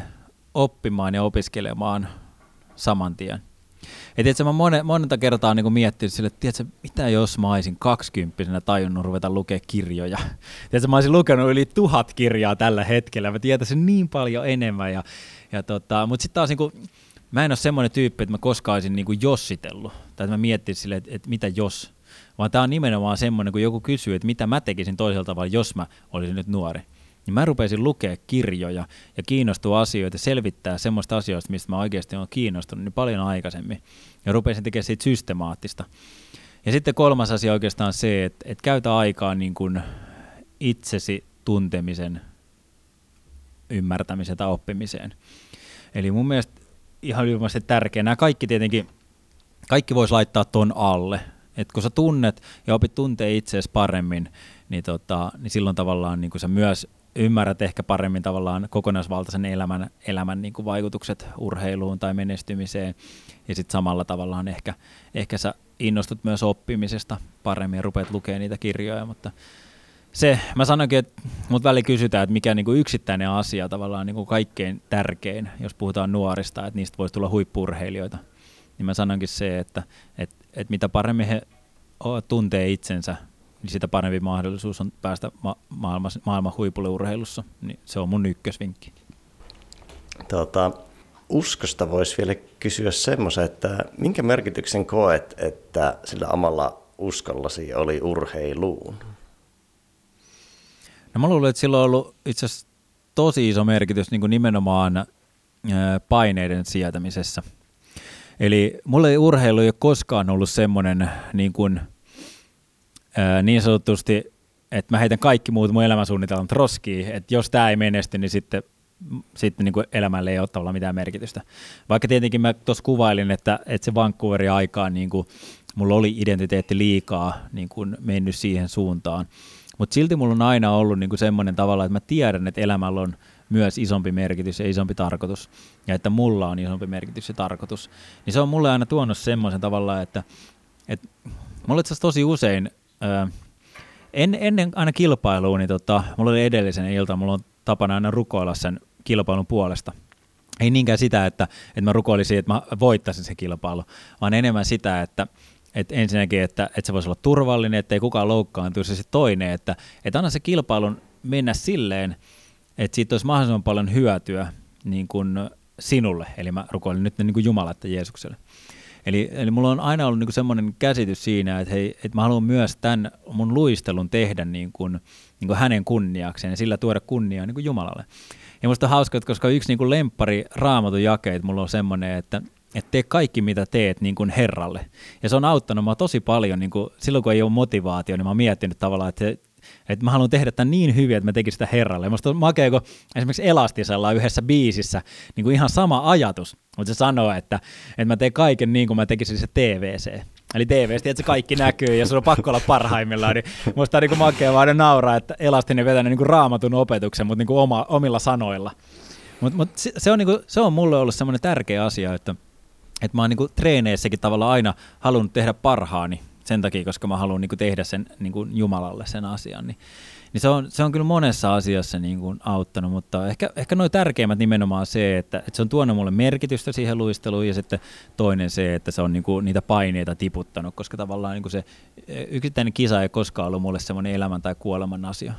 oppimaan ja opiskelemaan saman tien. Et tiedätkö, mä monen, monta kertaa niin miettinyt sille, että tiedätkö, mitä jos mä olisin kaksikymppisenä tajunnut ruveta lukea kirjoja. Tiedätkö, mä olisin lukenut yli tuhat kirjaa tällä hetkellä, mä tietäisin niin paljon enemmän. Ja, ja tota, mutta sitten taas niin kuin, mä en ole semmoinen tyyppi, että mä koskaan olisin niin kuin jossitellut. Tai että mä miettisin sille, että, että mitä jos. Vaan tämä on nimenomaan semmoinen, kun joku kysyy, että mitä mä tekisin toisella tavalla, jos mä olisin nyt nuori niin mä rupesin lukea kirjoja ja kiinnostua asioita, selvittää semmoista asioista, mistä mä oikeasti olen kiinnostunut niin paljon aikaisemmin. Ja rupesin tekemään siitä systemaattista. Ja sitten kolmas asia oikeastaan se, että, että käytä aikaa niin kuin itsesi tuntemisen ymmärtämiseen tai oppimiseen. Eli mun mielestä ihan ilmeisesti tärkeää. Nämä kaikki tietenkin, kaikki voisi laittaa ton alle. että kun sä tunnet ja opit tuntee itseesi paremmin, niin, tota, niin silloin tavallaan niin sä myös ymmärrät ehkä paremmin tavallaan kokonaisvaltaisen elämän, elämän niin kuin vaikutukset urheiluun tai menestymiseen. Ja sitten samalla tavallaan ehkä, ehkä sä innostut myös oppimisesta paremmin ja rupeat lukemaan niitä kirjoja, mutta se, mä sanoinkin, että mut väli kysytään, että mikä niinku yksittäinen asia tavallaan niinku kaikkein tärkein, jos puhutaan nuorista, että niistä voisi tulla huippurheilijoita. Niin mä sanoinkin se, että et, et mitä paremmin he tuntee itsensä, niin sitä parempi mahdollisuus on päästä ma- maailman, maailman huipulle urheilussa. Niin se on mun ykkösvinkki. Tota, uskosta voisi vielä kysyä semmoisen, että minkä merkityksen koet, että sillä omalla uskollasi oli urheiluun? No mä luulen, että sillä on ollut itse asiassa tosi iso merkitys niin kuin nimenomaan paineiden sietämisessä. Eli mulle urheilu ei ole koskaan ollut semmoinen niin kuin – niin sanotusti, että mä heitän kaikki muut mun elämänsuunnitelmat roskiin, että jos tämä ei menesty, niin sitten sitten niin kuin elämälle ei ole tavallaan mitään merkitystä. Vaikka tietenkin mä tuossa kuvailin, että, että se Vancouverin aikaan niin kuin, mulla oli identiteetti liikaa niin kuin mennyt siihen suuntaan, mutta silti mulla on aina ollut niin semmoinen tavalla, että mä tiedän, että elämällä on myös isompi merkitys ja isompi tarkoitus, ja että mulla on isompi merkitys ja tarkoitus. Niin se on mulle aina tuonut semmoisen tavalla, että, että mulla itse tosi usein, en, ennen aina kilpailuun, niin tota, mulla oli edellisen ilta, mulla on tapana aina rukoilla sen kilpailun puolesta. Ei niinkään sitä, että, että mä rukoilisin, että mä voittaisin se kilpailu, vaan enemmän sitä, että, että ensinnäkin, että, että se voisi olla turvallinen, että ei kukaan loukkaantuisi, sitten toinen, että, että anna se kilpailun mennä silleen, että siitä olisi mahdollisimman paljon hyötyä niin kuin sinulle, eli mä rukoilin nyt niin kuin Jumalatta Jeesukselle. Eli, eli mulla on aina ollut niin kuin semmoinen käsitys siinä, että, hei, että mä haluan myös tämän mun luistelun tehdä niin kuin, niin kuin hänen kunniakseen ja sillä tuoda kunniaa niin kuin Jumalalle. Ja musta on hauska, että koska yksi niin kuin lemppari raamatun jakeet mulla on semmoinen, että, että tee kaikki mitä teet niin kuin Herralle. Ja se on auttanut mua tosi paljon, niin kuin, silloin kun ei ole motivaatio, niin mä oon miettinyt tavallaan, että että mä haluan tehdä tämän niin hyvin, että mä tekisin sitä herralle. Musta on makea, kun esimerkiksi Elastisella yhdessä biisissä niin kuin ihan sama ajatus, mutta se sanoo, että, että mä teen kaiken niin kuin mä tekisin se TVC. Eli TVstä, että se kaikki näkyy ja se on pakko olla parhaimmillaan, niin musta on niin makea vaan nauraa, että Elastinen vetänyt niin kuin raamatun opetuksen, mutta niin kuin oma, omilla sanoilla. Mutta mut se, on niin kuin, se on mulle ollut semmoinen tärkeä asia, että, että mä oon niin kuin treeneissäkin tavalla aina halunnut tehdä parhaani sen takia, koska mä haluan niin kuin tehdä sen niin kuin Jumalalle sen asian. Niin, niin se, on, se on kyllä monessa asiassa niin kuin auttanut, mutta ehkä, ehkä noin tärkeimmät nimenomaan se, että, että se on tuonut mulle merkitystä siihen luisteluun ja sitten toinen se, että se on niin kuin niitä paineita tiputtanut, koska tavallaan niin kuin se yksittäinen kisa ei koskaan ollut mulle semmoinen elämän tai kuoleman asia.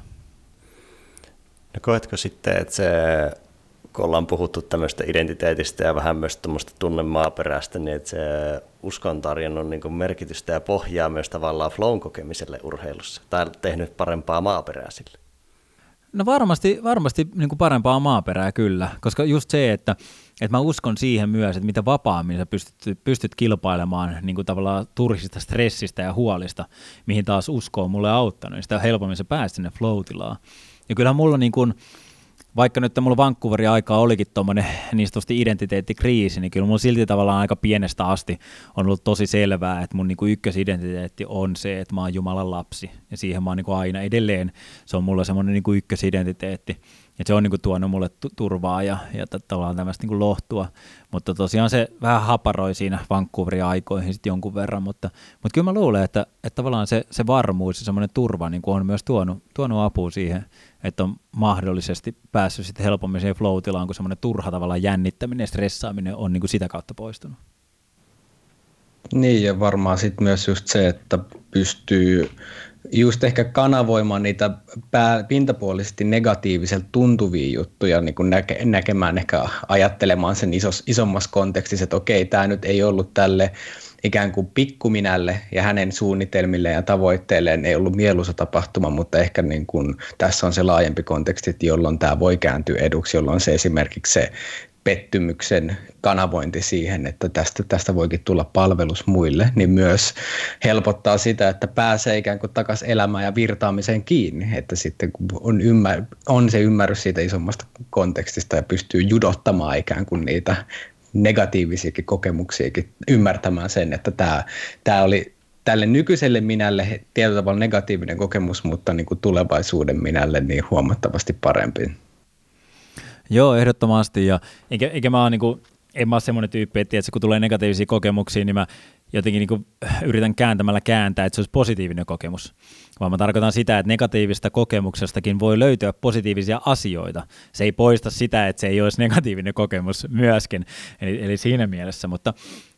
No koetko sitten, että se kun ollaan puhuttu tämmöistä identiteetistä ja vähän myös tuommoista tunnemaaperästä, niin että se uskon tarjonnut niin merkitystä ja pohjaa myös tavallaan flown kokemiselle urheilussa, tai tehnyt parempaa maaperää sille? No varmasti, varmasti niin kuin parempaa maaperää kyllä, koska just se, että, että mä uskon siihen myös, että mitä vapaammin sä pystyt, pystyt kilpailemaan niin kuin tavallaan turhista stressistä ja huolista, mihin taas usko on mulle auttanut, niin sitä helpommin sä pääset sinne flow Ja kyllähän mulla niin kuin, vaikka nyt mulla Vancouverin aikaa olikin tuommoinen niin identiteettikriisi, niin kyllä mulla silti tavallaan aika pienestä asti on ollut tosi selvää, että mun niin kuin ykkösidentiteetti on se, että mä oon Jumalan lapsi. Ja siihen mä oon niin kuin aina edelleen, se on mulla semmoinen niin kuin ykkösidentiteetti. Ja se on niin kuin tuonut mulle turvaa ja, ja tavallaan tämmöistä niin kuin lohtua. Mutta tosiaan se vähän haparoi siinä Vancouverin aikoihin sitten jonkun verran. Mutta, mutta kyllä mä luulen, että, että tavallaan se, se varmuus ja semmoinen turva niin kuin on myös tuonut, tuonut apua siihen, että on mahdollisesti päässyt sitten helpommin siihen flow kun semmoinen turha tavallaan jännittäminen ja stressaaminen on niin kuin sitä kautta poistunut. Niin ja varmaan sitten myös just se, että pystyy just ehkä kanavoimaan niitä pää, pintapuolisesti negatiiviselta tuntuvia juttuja, niin kuin näke, näkemään ehkä ajattelemaan sen isos, isommassa kontekstissa, että okei, tämä nyt ei ollut tälle ikään kuin pikkuminälle ja hänen suunnitelmilleen ja tavoitteilleen ei ollut mieluisa tapahtuma, mutta ehkä niin kuin, tässä on se laajempi konteksti, jolloin tämä voi kääntyä eduksi, jolloin se esimerkiksi se pettymyksen kanavointi siihen, että tästä, tästä voikin tulla palvelus muille, niin myös helpottaa sitä, että pääsee ikään kuin takaisin elämään ja virtaamiseen kiinni, että sitten kun on, ymmär, on se ymmärrys siitä isommasta kontekstista ja pystyy judottamaan ikään kuin niitä negatiivisiakin kokemuksiakin ymmärtämään sen, että tämä, tämä oli tälle nykyiselle minälle tietyllä tavalla negatiivinen kokemus, mutta niin kuin tulevaisuuden minälle niin huomattavasti parempi. Joo, ehdottomasti. Ja eikä, eikä mä ole niin semmoinen tyyppi, että kun tulee negatiivisia kokemuksia, niin mä jotenkin niin kuin yritän kääntämällä kääntää, että se olisi positiivinen kokemus. Vaan mä tarkoitan sitä, että negatiivista kokemuksestakin voi löytyä positiivisia asioita. Se ei poista sitä, että se ei olisi negatiivinen kokemus myöskin, eli, eli siinä mielessä. Mutta,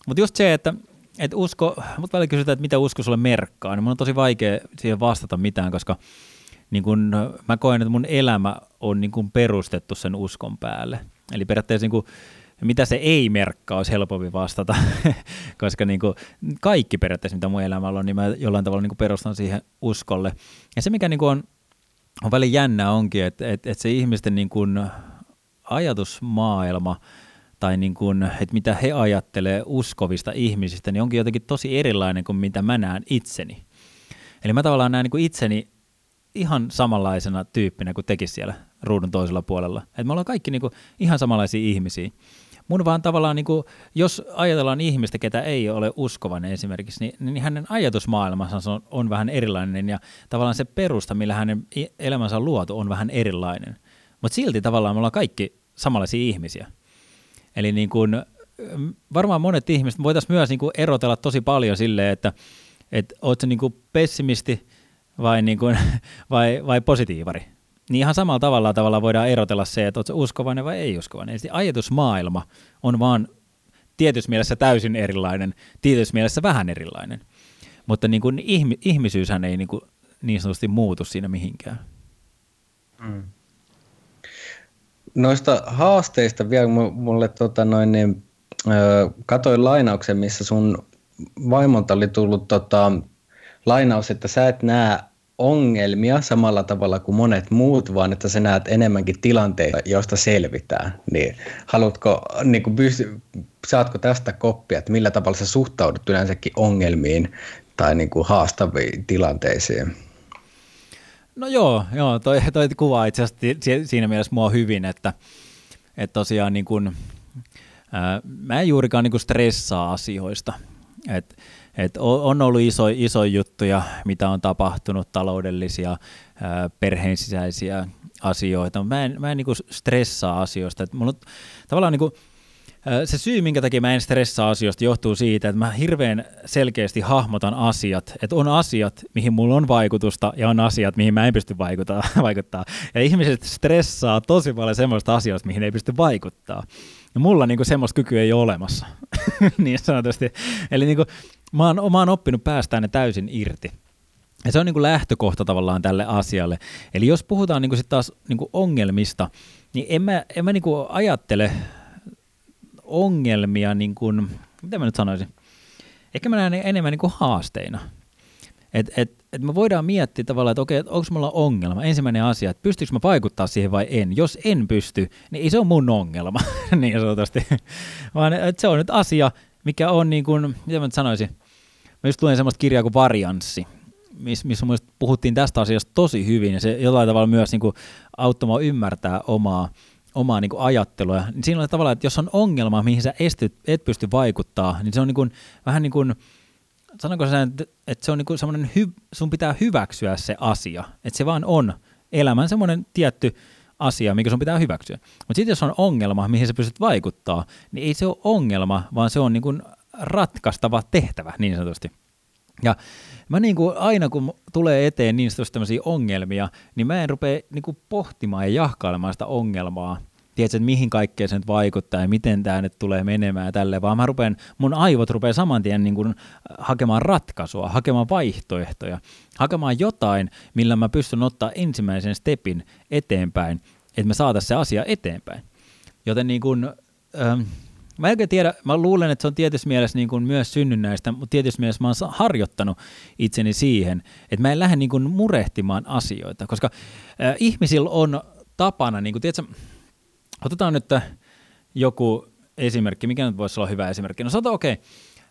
mutta just se, että, että usko, mutta välillä kysytään, että mitä usko sulle merkkaa, niin mun on tosi vaikea siihen vastata mitään, koska niin kun, mä koen, että mun elämä on niin kun perustettu sen uskon päälle. Eli periaatteessa niin kun, mitä se ei merkkaa, olisi helpompi vastata, koska niin kuin kaikki periaatteessa, mitä mun elämällä on, niin mä jollain tavalla niin kuin perustan siihen uskolle. Ja se, mikä niin kuin on, on välin jännä onkin, että, että, että se ihmisten niin kuin ajatusmaailma tai niin kuin, että mitä he ajattelee uskovista ihmisistä, niin onkin jotenkin tosi erilainen kuin mitä mä näen itseni. Eli mä tavallaan näen niin kuin itseni ihan samanlaisena tyyppinä kuin tekisi siellä ruudun toisella puolella. Et me ollaan kaikki niin kuin ihan samanlaisia ihmisiä. Mun vaan tavallaan, niin kuin, jos ajatellaan ihmistä, ketä ei ole uskovainen esimerkiksi, niin, niin hänen ajatusmaailmansa on, on vähän erilainen ja tavallaan se perusta, millä hänen elämänsä on luotu, on vähän erilainen. Mutta silti tavallaan me ollaan kaikki samanlaisia ihmisiä. Eli niin kuin, varmaan monet ihmiset voitaisiin myös niin erotella tosi paljon silleen, että, että oletko niin pessimisti vai, niin kuin, vai, vai positiivari. Niin ihan samalla tavalla, tavalla voidaan erotella se, että oletko uskovainen vai ei uskovainen. Eli ajatusmaailma on vaan tietyssä mielessä täysin erilainen, tietyssä mielessä vähän erilainen. Mutta niin kuin ihmi, ihmisyyshän ei niin, kuin niin sanotusti muutu siinä mihinkään. Mm. Noista haasteista vielä mulle tota noin, niin, ö, katoin lainauksen, missä sun vaimolta oli tullut tota, lainaus, että sä et näe ongelmia samalla tavalla kuin monet muut, vaan että sä näet enemmänkin tilanteita, joista selvitään. Niin, haluatko, niin kuin pysty, saatko tästä koppia, että millä tavalla sä suhtaudut yleensäkin ongelmiin tai niin kuin haastaviin tilanteisiin? No joo, joo toi, toi kuvaa itse asiassa siinä mielessä mua hyvin, että, että tosiaan niin kuin, ää, mä en juurikaan niin kuin stressaa asioista. Et, et on ollut iso, iso juttuja, mitä on tapahtunut, taloudellisia, perheen sisäisiä asioita, mä en, mä en niin kuin stressaa asioista. Et mulla, tavallaan niin kuin, se syy, minkä takia mä en stressaa asioista, johtuu siitä, että mä hirveän selkeästi hahmotan asiat, että on asiat, mihin mulla on vaikutusta, ja on asiat, mihin mä en pysty vaikuttaa. vaikuttaa. Ja ihmiset stressaa tosi paljon semmoista asioista, mihin ei pysty vaikuttaa. Ja mulla niinku semmoista kykyä ei ole olemassa, niin sanotusti. Eli niinku, mä, oon, mä oon oppinut päästään ne täysin irti. Ja se on niinku lähtökohta tavallaan tälle asialle. Eli jos puhutaan niinku sit taas niinku ongelmista, niin en mä, en mä niinku ajattele ongelmia, niin kuin, mitä mä nyt sanoisin, ehkä mä näen enemmän niin kuin haasteina. Et, et, et me voidaan miettiä tavallaan, että okei, että onko mulla ongelma. Ensimmäinen asia, että pystyykö mä vaikuttaa siihen vai en. Jos en pysty, niin ei se ole mun ongelma, niin sanotusti. Vaan että se on nyt asia, mikä on niin kuin, mitä mä nyt sanoisin, mä just luen semmoista kirjaa kuin Varianssi, missä miss puhuttiin tästä asiasta tosi hyvin, ja se jollain tavalla myös niin kuin auttamaan ymmärtää omaa omaa niin kuin ajattelua. Niin siinä on tavallaan, että jos on ongelma, mihin sä esty, et pysty vaikuttaa, niin se on niin kuin, vähän niin kuin, sanonko sä, että se on niin semmoinen, hy, sun pitää hyväksyä se asia, että se vaan on elämän semmoinen tietty asia, mikä sun pitää hyväksyä. Mutta sitten jos on ongelma, mihin sä pystyt vaikuttaa, niin ei se ole ongelma, vaan se on niin kuin ratkaistava tehtävä niin sanotusti. Ja mä niin kuin aina kun tulee eteen niin tämmöisiä ongelmia, niin mä en rupea niin kuin pohtimaan ja jahkailemaan sitä ongelmaa, tiedätkö, että mihin kaikkeen se nyt vaikuttaa ja miten tämä nyt tulee menemään ja tälle, vaan mä rupean, mun aivot rupeaa saman tien niin kuin hakemaan ratkaisua, hakemaan vaihtoehtoja, hakemaan jotain, millä mä pystyn ottaa ensimmäisen stepin eteenpäin, että me saataisiin se asia eteenpäin. Joten niin kuin, ähm, Mä en tiedä, mä luulen, että se on tietyssä mielessä niin kuin myös synnynnäistä, mutta tietyssä mielessä mä oon harjoittanut itseni siihen, että mä en lähde niin kuin murehtimaan asioita, koska äh, ihmisillä on tapana, niin kuin, tiedätkö, otetaan nyt joku esimerkki, mikä nyt voisi olla hyvä esimerkki. No sanotaan, okei, okay,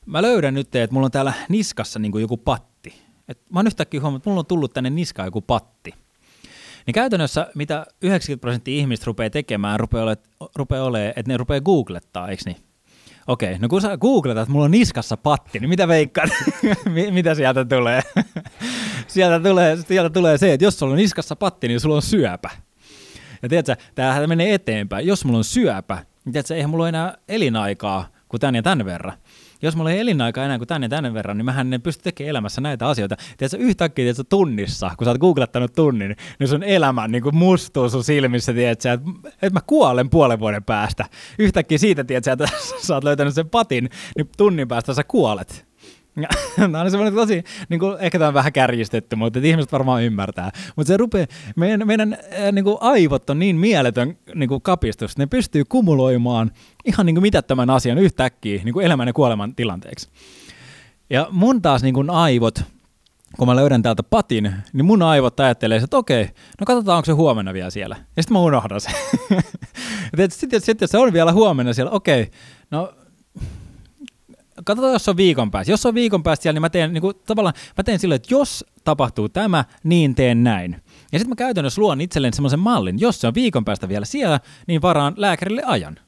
mä löydän nyt, että mulla on täällä niskassa niin kuin joku patti. Et mä oon yhtäkkiä huomannut, että mulla on tullut tänne niskaan joku patti. Niin käytännössä mitä 90 prosenttia ihmistä rupeaa tekemään, rupeaa olemaan, rupeaa olemaan että ne rupeaa googlettaa, eikö niin? Okei, no kun sä googletat, että mulla on niskassa patti, niin mitä veikkaat? mitä sieltä tulee? sieltä tulee? Sieltä tulee se, että jos sulla on niskassa patti, niin sulla on syöpä. Ja tiedätkö, tämähän menee eteenpäin. Jos mulla on syöpä, niin tiedätkö, eihän mulla ole enää elinaikaa kuin tän ja tän verran jos mulla ei elinaikaa enää kuin tänne tänne verran, niin mähän en pysty tekemään elämässä näitä asioita. Tiedätkö, yhtäkkiä tiedätkö, tunnissa, kun sä oot googlettanut tunnin, niin sun elämä niin kuin mustuu sun silmissä, tiedätkö, että, että mä kuolen puolen vuoden päästä. Yhtäkkiä siitä, tiedätkö, että sä oot löytänyt sen patin, niin tunnin päästä sä kuolet. Tämä on semmoinen tosi, niin kuin, ehkä tämä on vähän kärjistetty, mutta ihmiset varmaan ymmärtää. Mutta se rupeaa, meidän, meidän niin kuin aivot on niin mieletön niin kuin kapistus, ne pystyy kumuloimaan ihan niin kuin mitättömän asian yhtäkkiä niin kuin elämän ja kuoleman tilanteeksi. Ja mun taas niin kuin aivot, kun mä löydän täältä patin, niin mun aivot ajattelee, että okei, no katsotaan, onko se huomenna vielä siellä. Ja sitten mä unohdan sen. sitten sit, sit, jos se on vielä huomenna siellä, okei, no katsotaan, jos on viikon päästä. Jos on viikon päästä siellä, niin mä teen, niin kuin, tavallaan, mä teen silleen, että jos tapahtuu tämä, niin teen näin. Ja sitten mä käytännössä luon itselleen semmoisen mallin. Jos se on viikon päästä vielä siellä, niin varaan lääkärille ajan.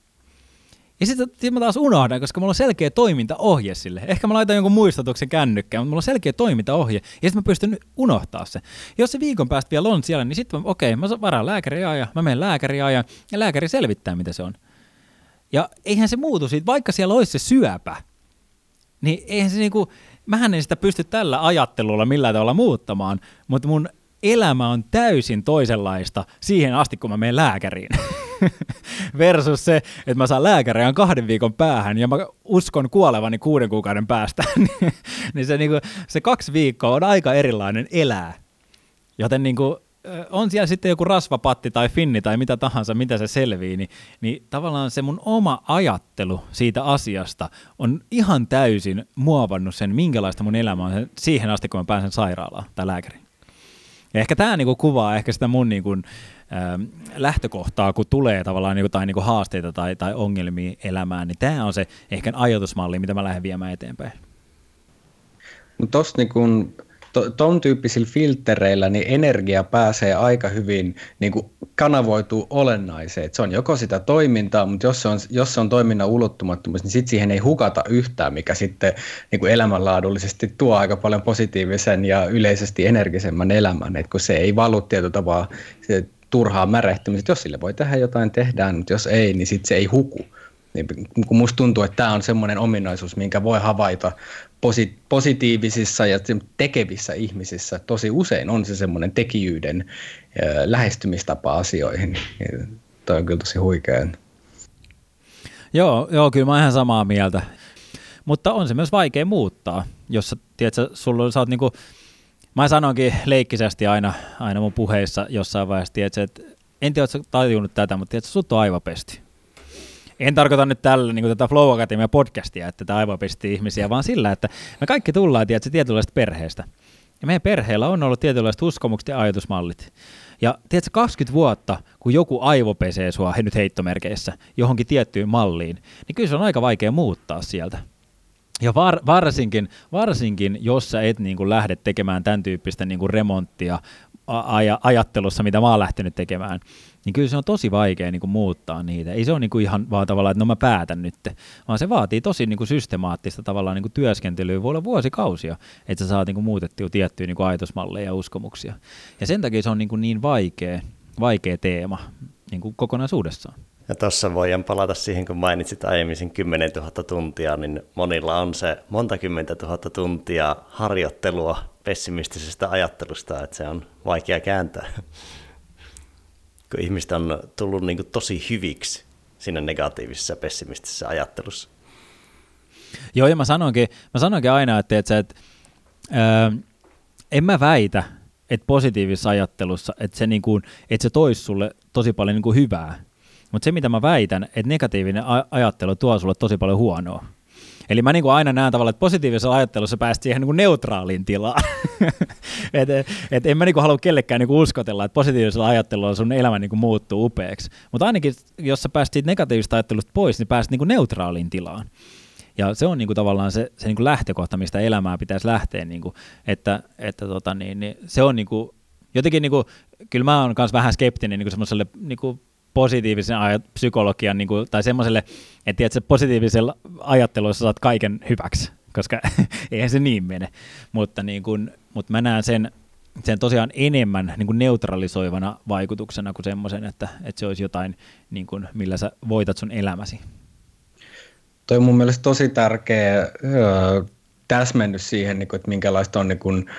Ja sitten sit mä taas unohdan, koska mulla on selkeä toimintaohje sille. Ehkä mä laitan jonkun muistutuksen kännykkään, mutta mulla on selkeä toimintaohje, ja sitten mä pystyn unohtaa se. Jos se viikon päästä vielä on siellä, niin sitten okei, okay, mä varaan lääkäriajan, mä menen lääkäriajan, ja lääkäri selvittää, mitä se on. Ja eihän se muutu siitä, vaikka siellä olisi se syöpä, niin eihän se niinku, mähän en sitä pysty tällä ajattelulla millään tavalla muuttamaan, mutta mun elämä on täysin toisenlaista siihen asti, kun mä menen lääkäriin. Versus se, että mä saan lääkäriä kahden viikon päähän ja mä uskon kuolevani kuuden kuukauden päästä. niin se, niinku, se kaksi viikkoa on aika erilainen elää. Joten niinku, on siellä sitten joku rasvapatti tai finni tai mitä tahansa, mitä se selvii, niin, niin tavallaan se mun oma ajattelu siitä asiasta on ihan täysin muovannut sen, minkälaista mun elämä on siihen asti, kun mä pääsen sairaalaan tai lääkäriin. Ja ehkä tämä niinku kuvaa ehkä sitä mun niinku, äh, lähtökohtaa, kun tulee tavallaan niinku, tai niinku haasteita tai, tai ongelmia elämään, niin tämä on se ehkä ajatusmalli, mitä mä lähden viemään eteenpäin. Mutta tuossa niin tuon tyyppisillä filtereillä niin energia pääsee aika hyvin niin kuin kanavoituu olennaiseen. Et se on joko sitä toimintaa, mutta jos se on, jos se on toiminnan ulottumattomuus, niin sitten siihen ei hukata yhtään, mikä sitten niin kuin elämänlaadullisesti tuo aika paljon positiivisen ja yleisesti energisemmän elämän, Et kun se ei valu tietyllä tavalla se turhaa märehtymistä. Jos sille voi tehdä jotain, tehdään, mutta jos ei, niin sitten se ei huku. Niin kun musta tuntuu, että tämä on semmoinen ominaisuus, minkä voi havaita posi- positiivisissa ja tekevissä ihmisissä. Tosi usein on se semmoinen tekijyyden lähestymistapa asioihin. Toi on kyllä tosi huikea. Joo, joo, kyllä mä oon ihan samaa mieltä. Mutta on se myös vaikea muuttaa, jos tiedätkö, sulla, sä oot niinku, mä sanoinkin leikkisesti aina, aina mun puheissa jossain vaiheessa, tiedätkö, että en tiedä, ootko tajunnut tätä, mutta tiedätkö, sut on aivopesti en tarkoita nyt tällä niin tätä Flow Academia podcastia, että tämä aivopesti ihmisiä, vaan sillä, että me kaikki tullaan tiedätkö, tietynlaista perheestä. Ja meidän perheellä on ollut tietynlaiset uskomukset ja ajatusmallit. Ja tiedätkö, 20 vuotta, kun joku aivo pesee sua, he nyt heittomerkeissä, johonkin tiettyyn malliin, niin kyllä se on aika vaikea muuttaa sieltä. Ja var, varsinkin, varsinkin, jos sä et niin kuin lähde tekemään tämän tyyppistä niin kuin remonttia aj- ajattelussa, mitä mä oon lähtenyt tekemään, niin kyllä se on tosi vaikea niin kuin muuttaa niitä. Ei se ole niin kuin ihan vaan tavallaan, että no mä päätän nyt, vaan se vaatii tosi niin kuin systemaattista tavallaan niin kuin työskentelyä, voi olla vuosikausia, että sä saat niin kuin muutettua tiettyjä niin kuin ajatusmalleja ja uskomuksia. Ja sen takia se on niin, kuin niin vaikea, vaikea teema niin kuin kokonaisuudessaan. Ja tuossa voidaan palata siihen, kun mainitsit aiemmin sen 10 000 tuntia, niin monilla on se monta kymmentä tuhatta tuntia harjoittelua pessimistisestä ajattelusta, että se on vaikea kääntää kun ihmistä on tullut niin kuin tosi hyviksi siinä negatiivisessa pessimistisessä ajattelussa. Joo, ja mä sanoinkin, mä sanoinkin aina, että, että, että ää, en mä väitä, että positiivisessa ajattelussa, että se, niin kuin, että se toisi sulle tosi paljon niin kuin hyvää. Mutta se, mitä mä väitän, että negatiivinen ajattelu tuo sulle tosi paljon huonoa. Eli mä niin kuin aina näen tavallaan, että positiivisessa ajattelussa päästä siihen niin kuin neutraaliin tilaan. et, et en mä niin kuin halua kellekään niin kuin uskotella, että positiivisella ajattelulla sun elämä niin kuin muuttuu upeaksi. Mutta ainakin, jos sä pääst siitä negatiivisesta ajattelusta pois, niin pääst niin kuin neutraaliin tilaan. Ja se on niin kuin tavallaan se, se niin kuin lähtökohta, mistä elämää pitäisi lähteä, niin kuin, että, että tota niin, niin se on niin kuin, jotenkin, niin kuin, kyllä mä oon myös vähän skeptinen niin kuin semmoiselle niin kuin positiivisen ajat, psykologian, niin kuin, tai semmoiselle, että tiedät, positiivisella ajattelussa saat kaiken hyväksi, koska eihän se niin mene. Mutta, niin kuin, mutta mä näen sen, sen tosiaan enemmän niin kuin neutralisoivana vaikutuksena kuin semmoisen, että, että se olisi jotain, niin kuin, millä sä voitat sun elämäsi. Toi on mun mielestä tosi tärkeä öö, täsmennys siihen, niin kuin, että minkälaista on niin kuin,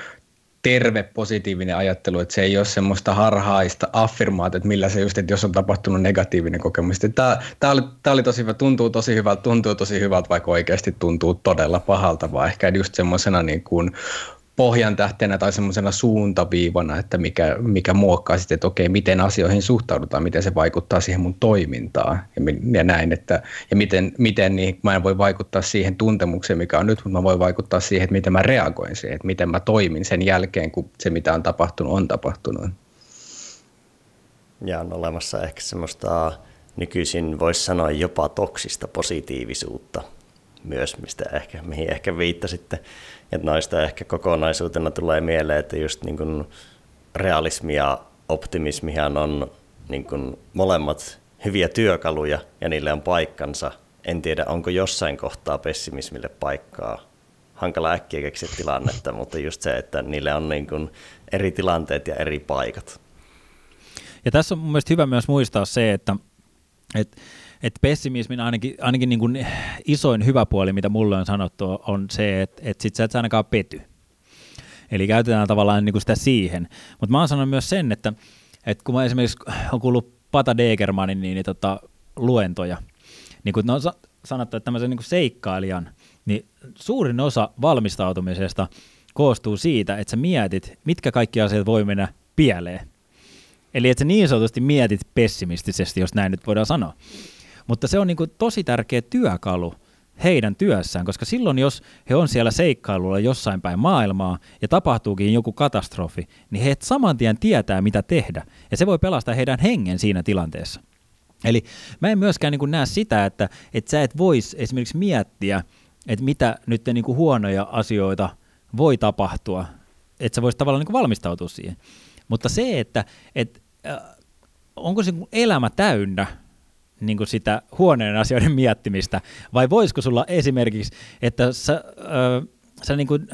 terve positiivinen ajattelu, että se ei ole semmoista harhaista affirmaatiota, että millä se just, että jos on tapahtunut negatiivinen kokemus. Tämä, tämä, oli, tämä oli tosi hyvä, tuntuu tosi hyvältä, tuntuu tosi hyvältä, vaikka oikeasti tuntuu todella pahalta, vaan ehkä just semmoisena niin kuin pohjan tähtenä tai semmoisena suuntaviivana, että mikä, mikä muokkaa sitten, että okei, miten asioihin suhtaudutaan, miten se vaikuttaa siihen mun toimintaan ja, ja näin, että ja miten, miten niin, mä en voi vaikuttaa siihen tuntemukseen, mikä on nyt, mutta mä voin vaikuttaa siihen, että miten mä reagoin siihen, että miten mä toimin sen jälkeen, kun se mitä on tapahtunut, on tapahtunut. Ja on olemassa ehkä semmoista nykyisin voisi sanoa jopa toksista positiivisuutta, myös, mistä ehkä, mihin ehkä viittasitte. Että noista ehkä kokonaisuutena tulee mieleen, että just niin kuin realismi ja optimismihan on niin kuin molemmat hyviä työkaluja ja niille on paikkansa. En tiedä, onko jossain kohtaa pessimismille paikkaa. Hankala äkkiä keksiä tilannetta, mutta just se, että niille on niin kuin eri tilanteet ja eri paikat. Ja tässä on mun mielestä hyvä myös muistaa se, että, että että pessimismin ainakin, ainakin niin kuin isoin hyvä puoli, mitä mulle on sanottu, on se, että, että sit sä et ainakaan pety. Eli käytetään tavallaan niin kuin sitä siihen. Mutta mä oon sanonut myös sen, että, että kun mä esimerkiksi on kuullut Pata Degermanin niin, niin tota, luentoja, niin kun on sanottu, että tämmöisen niin kuin seikkailijan, niin suurin osa valmistautumisesta koostuu siitä, että sä mietit, mitkä kaikki asiat voi mennä pieleen. Eli että sä niin sanotusti mietit pessimistisesti, jos näin nyt voidaan sanoa. Mutta se on niin kuin tosi tärkeä työkalu heidän työssään, koska silloin jos he on siellä seikkailulla jossain päin maailmaa ja tapahtuukin joku katastrofi, niin he saman tien tietää, mitä tehdä. Ja se voi pelastaa heidän hengen siinä tilanteessa. Eli mä en myöskään niin näe sitä, että, että sä et vois esimerkiksi miettiä, että mitä nyt niin kuin huonoja asioita voi tapahtua, että sä voisit tavallaan niin valmistautua siihen. Mutta se, että, että äh, onko se elämä täynnä niin kuin sitä huoneen asioiden miettimistä, vai voisiko sulla esimerkiksi, että sä, äh, sä niin kuin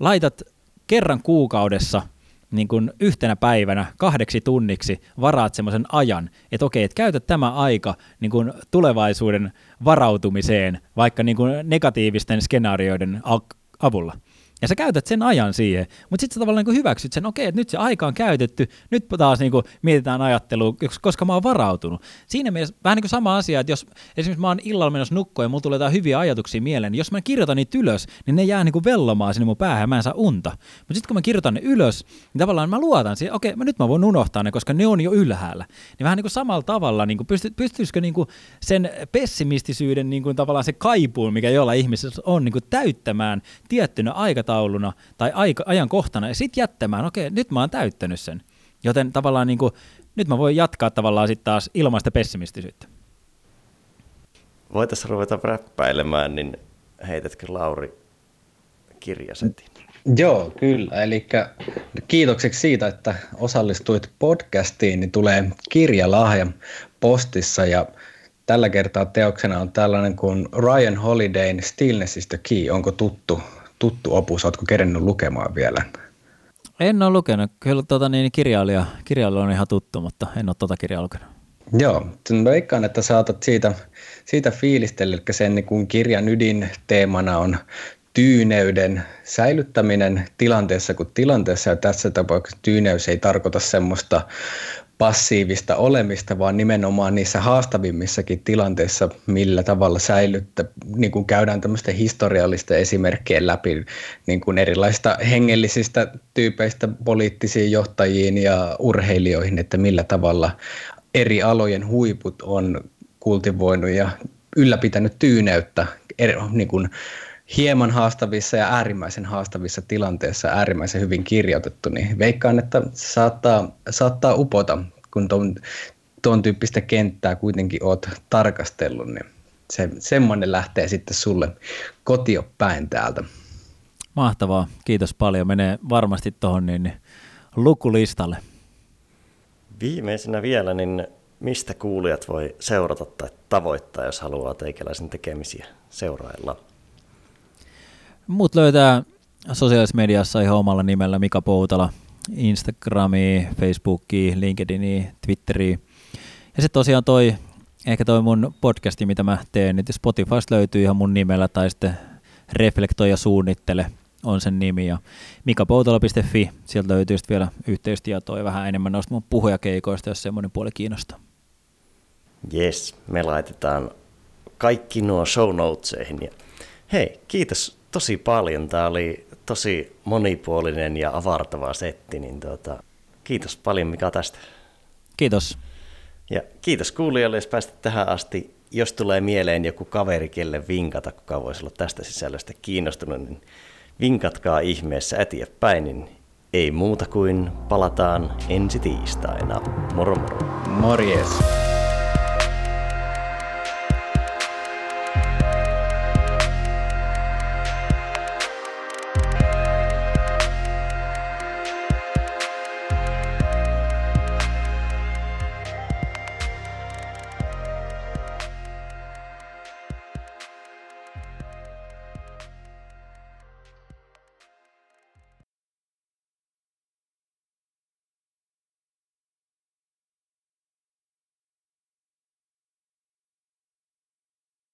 laitat kerran kuukaudessa niin kuin yhtenä päivänä kahdeksi tunniksi varaat semmoisen ajan, että okei, että käytä tämä aika niin kuin tulevaisuuden varautumiseen vaikka niin kuin negatiivisten skenaarioiden avulla. Ja sä käytät sen ajan siihen, mutta sitten sä tavallaan niin hyväksyt sen, okei, että nyt se aika on käytetty, nyt taas niin kuin mietitään ajattelua, koska mä oon varautunut. Siinä mielessä vähän niin kuin sama asia, että jos esimerkiksi mä oon illalla menossa nukkoon ja mulla tulee jotain hyviä ajatuksia mieleen, niin jos mä kirjoitan niitä ylös, niin ne jää niin kuin vellomaan sinne mun päähän ja mä en saa unta. Mutta sitten kun mä kirjoitan ne ylös, niin tavallaan mä luotan siihen, okei, mä nyt mä voin unohtaa ne, koska ne on jo ylhäällä. Niin vähän niin kuin samalla tavalla, niin kuin pysty, pystyisikö niin kuin sen pessimistisyyden niin kuin tavallaan se kaipuun, mikä jolla ihmisessä on, niin kuin täyttämään tiettynä aikatauluna tai aika, ajankohtana ja sitten jättämään, okei, nyt mä oon täyttänyt sen. Joten tavallaan niin kuin, nyt mä voin jatkaa tavallaan sitten taas ilmaista pessimistisyyttä. Voitaisiin ruveta räppäilemään, niin heitätkö Lauri kirjasetin? Joo, kyllä. Eli kiitokseksi siitä, että osallistuit podcastiin, niin tulee kirjalahja postissa ja tällä kertaa teoksena on tällainen kuin Ryan Holidayn Stillness is the Key. Onko tuttu tuttu opus, oletko kerennyt lukemaan vielä? En ole lukenut. Kyllä tuota, niin, kirjailija, kirjailija on ihan tuttu, mutta en ole tuota kirjaa lukenut. Joo, veikkaan, että saatat siitä, siitä fiilistellä, eli sen niin kuin kirjan ydinteemana on tyyneyden säilyttäminen tilanteessa kuin tilanteessa, ja tässä tapauksessa tyyneys ei tarkoita semmoista passiivista olemista, vaan nimenomaan niissä haastavimmissakin tilanteissa, millä tavalla säilyttä, niin kuin käydään tämmöistä historiallista esimerkkejä läpi niin kuin erilaisista hengellisistä tyypeistä poliittisiin johtajiin ja urheilijoihin, että millä tavalla eri alojen huiput on kultivoinut ja ylläpitänyt tyyneyttä eri, niin kuin hieman haastavissa ja äärimmäisen haastavissa tilanteissa äärimmäisen hyvin kirjoitettu, niin veikkaan, että saattaa, saattaa upota, kun tuon, tuon tyyppistä kenttää kuitenkin oot tarkastellut, niin se, semmoinen lähtee sitten sulle kotiopäin täältä. Mahtavaa, kiitos paljon. Menee varmasti tuohon niin, niin lukulistalle. Viimeisenä vielä, niin mistä kuulijat voi seurata tai tavoittaa, jos haluaa teikäläisen tekemisiä seurailla? Mut löytää sosiaalisessa mediassa ihan omalla nimellä Mika Poutala, Instagramiin, Facebookiin, LinkedIniin, Twitteriin. Ja sitten tosiaan toi, ehkä toi mun podcasti, mitä mä teen, niin Spotifysta löytyy ihan mun nimellä, tai sitten Reflektoi ja suunnittele on sen nimi, ja mikapoutala.fi, sieltä löytyy sitten vielä yhteystietoa ja vähän enemmän noista mun puhujakeikoista, jos semmoinen puoli kiinnostaa. Yes, me laitetaan kaikki nuo show notesihin. Ja hei, kiitos tosi paljon. Tämä oli tosi monipuolinen ja avartava setti, niin tuota, kiitos paljon Mika tästä. Kiitos. Ja kiitos kuulijoille, jos päästit tähän asti. Jos tulee mieleen joku kaveri, kelle vinkata, kuka voisi olla tästä sisällöstä kiinnostunut, niin vinkatkaa ihmeessä eteenpäin, niin ei muuta kuin palataan ensi tiistaina. Moro moro. Morjes.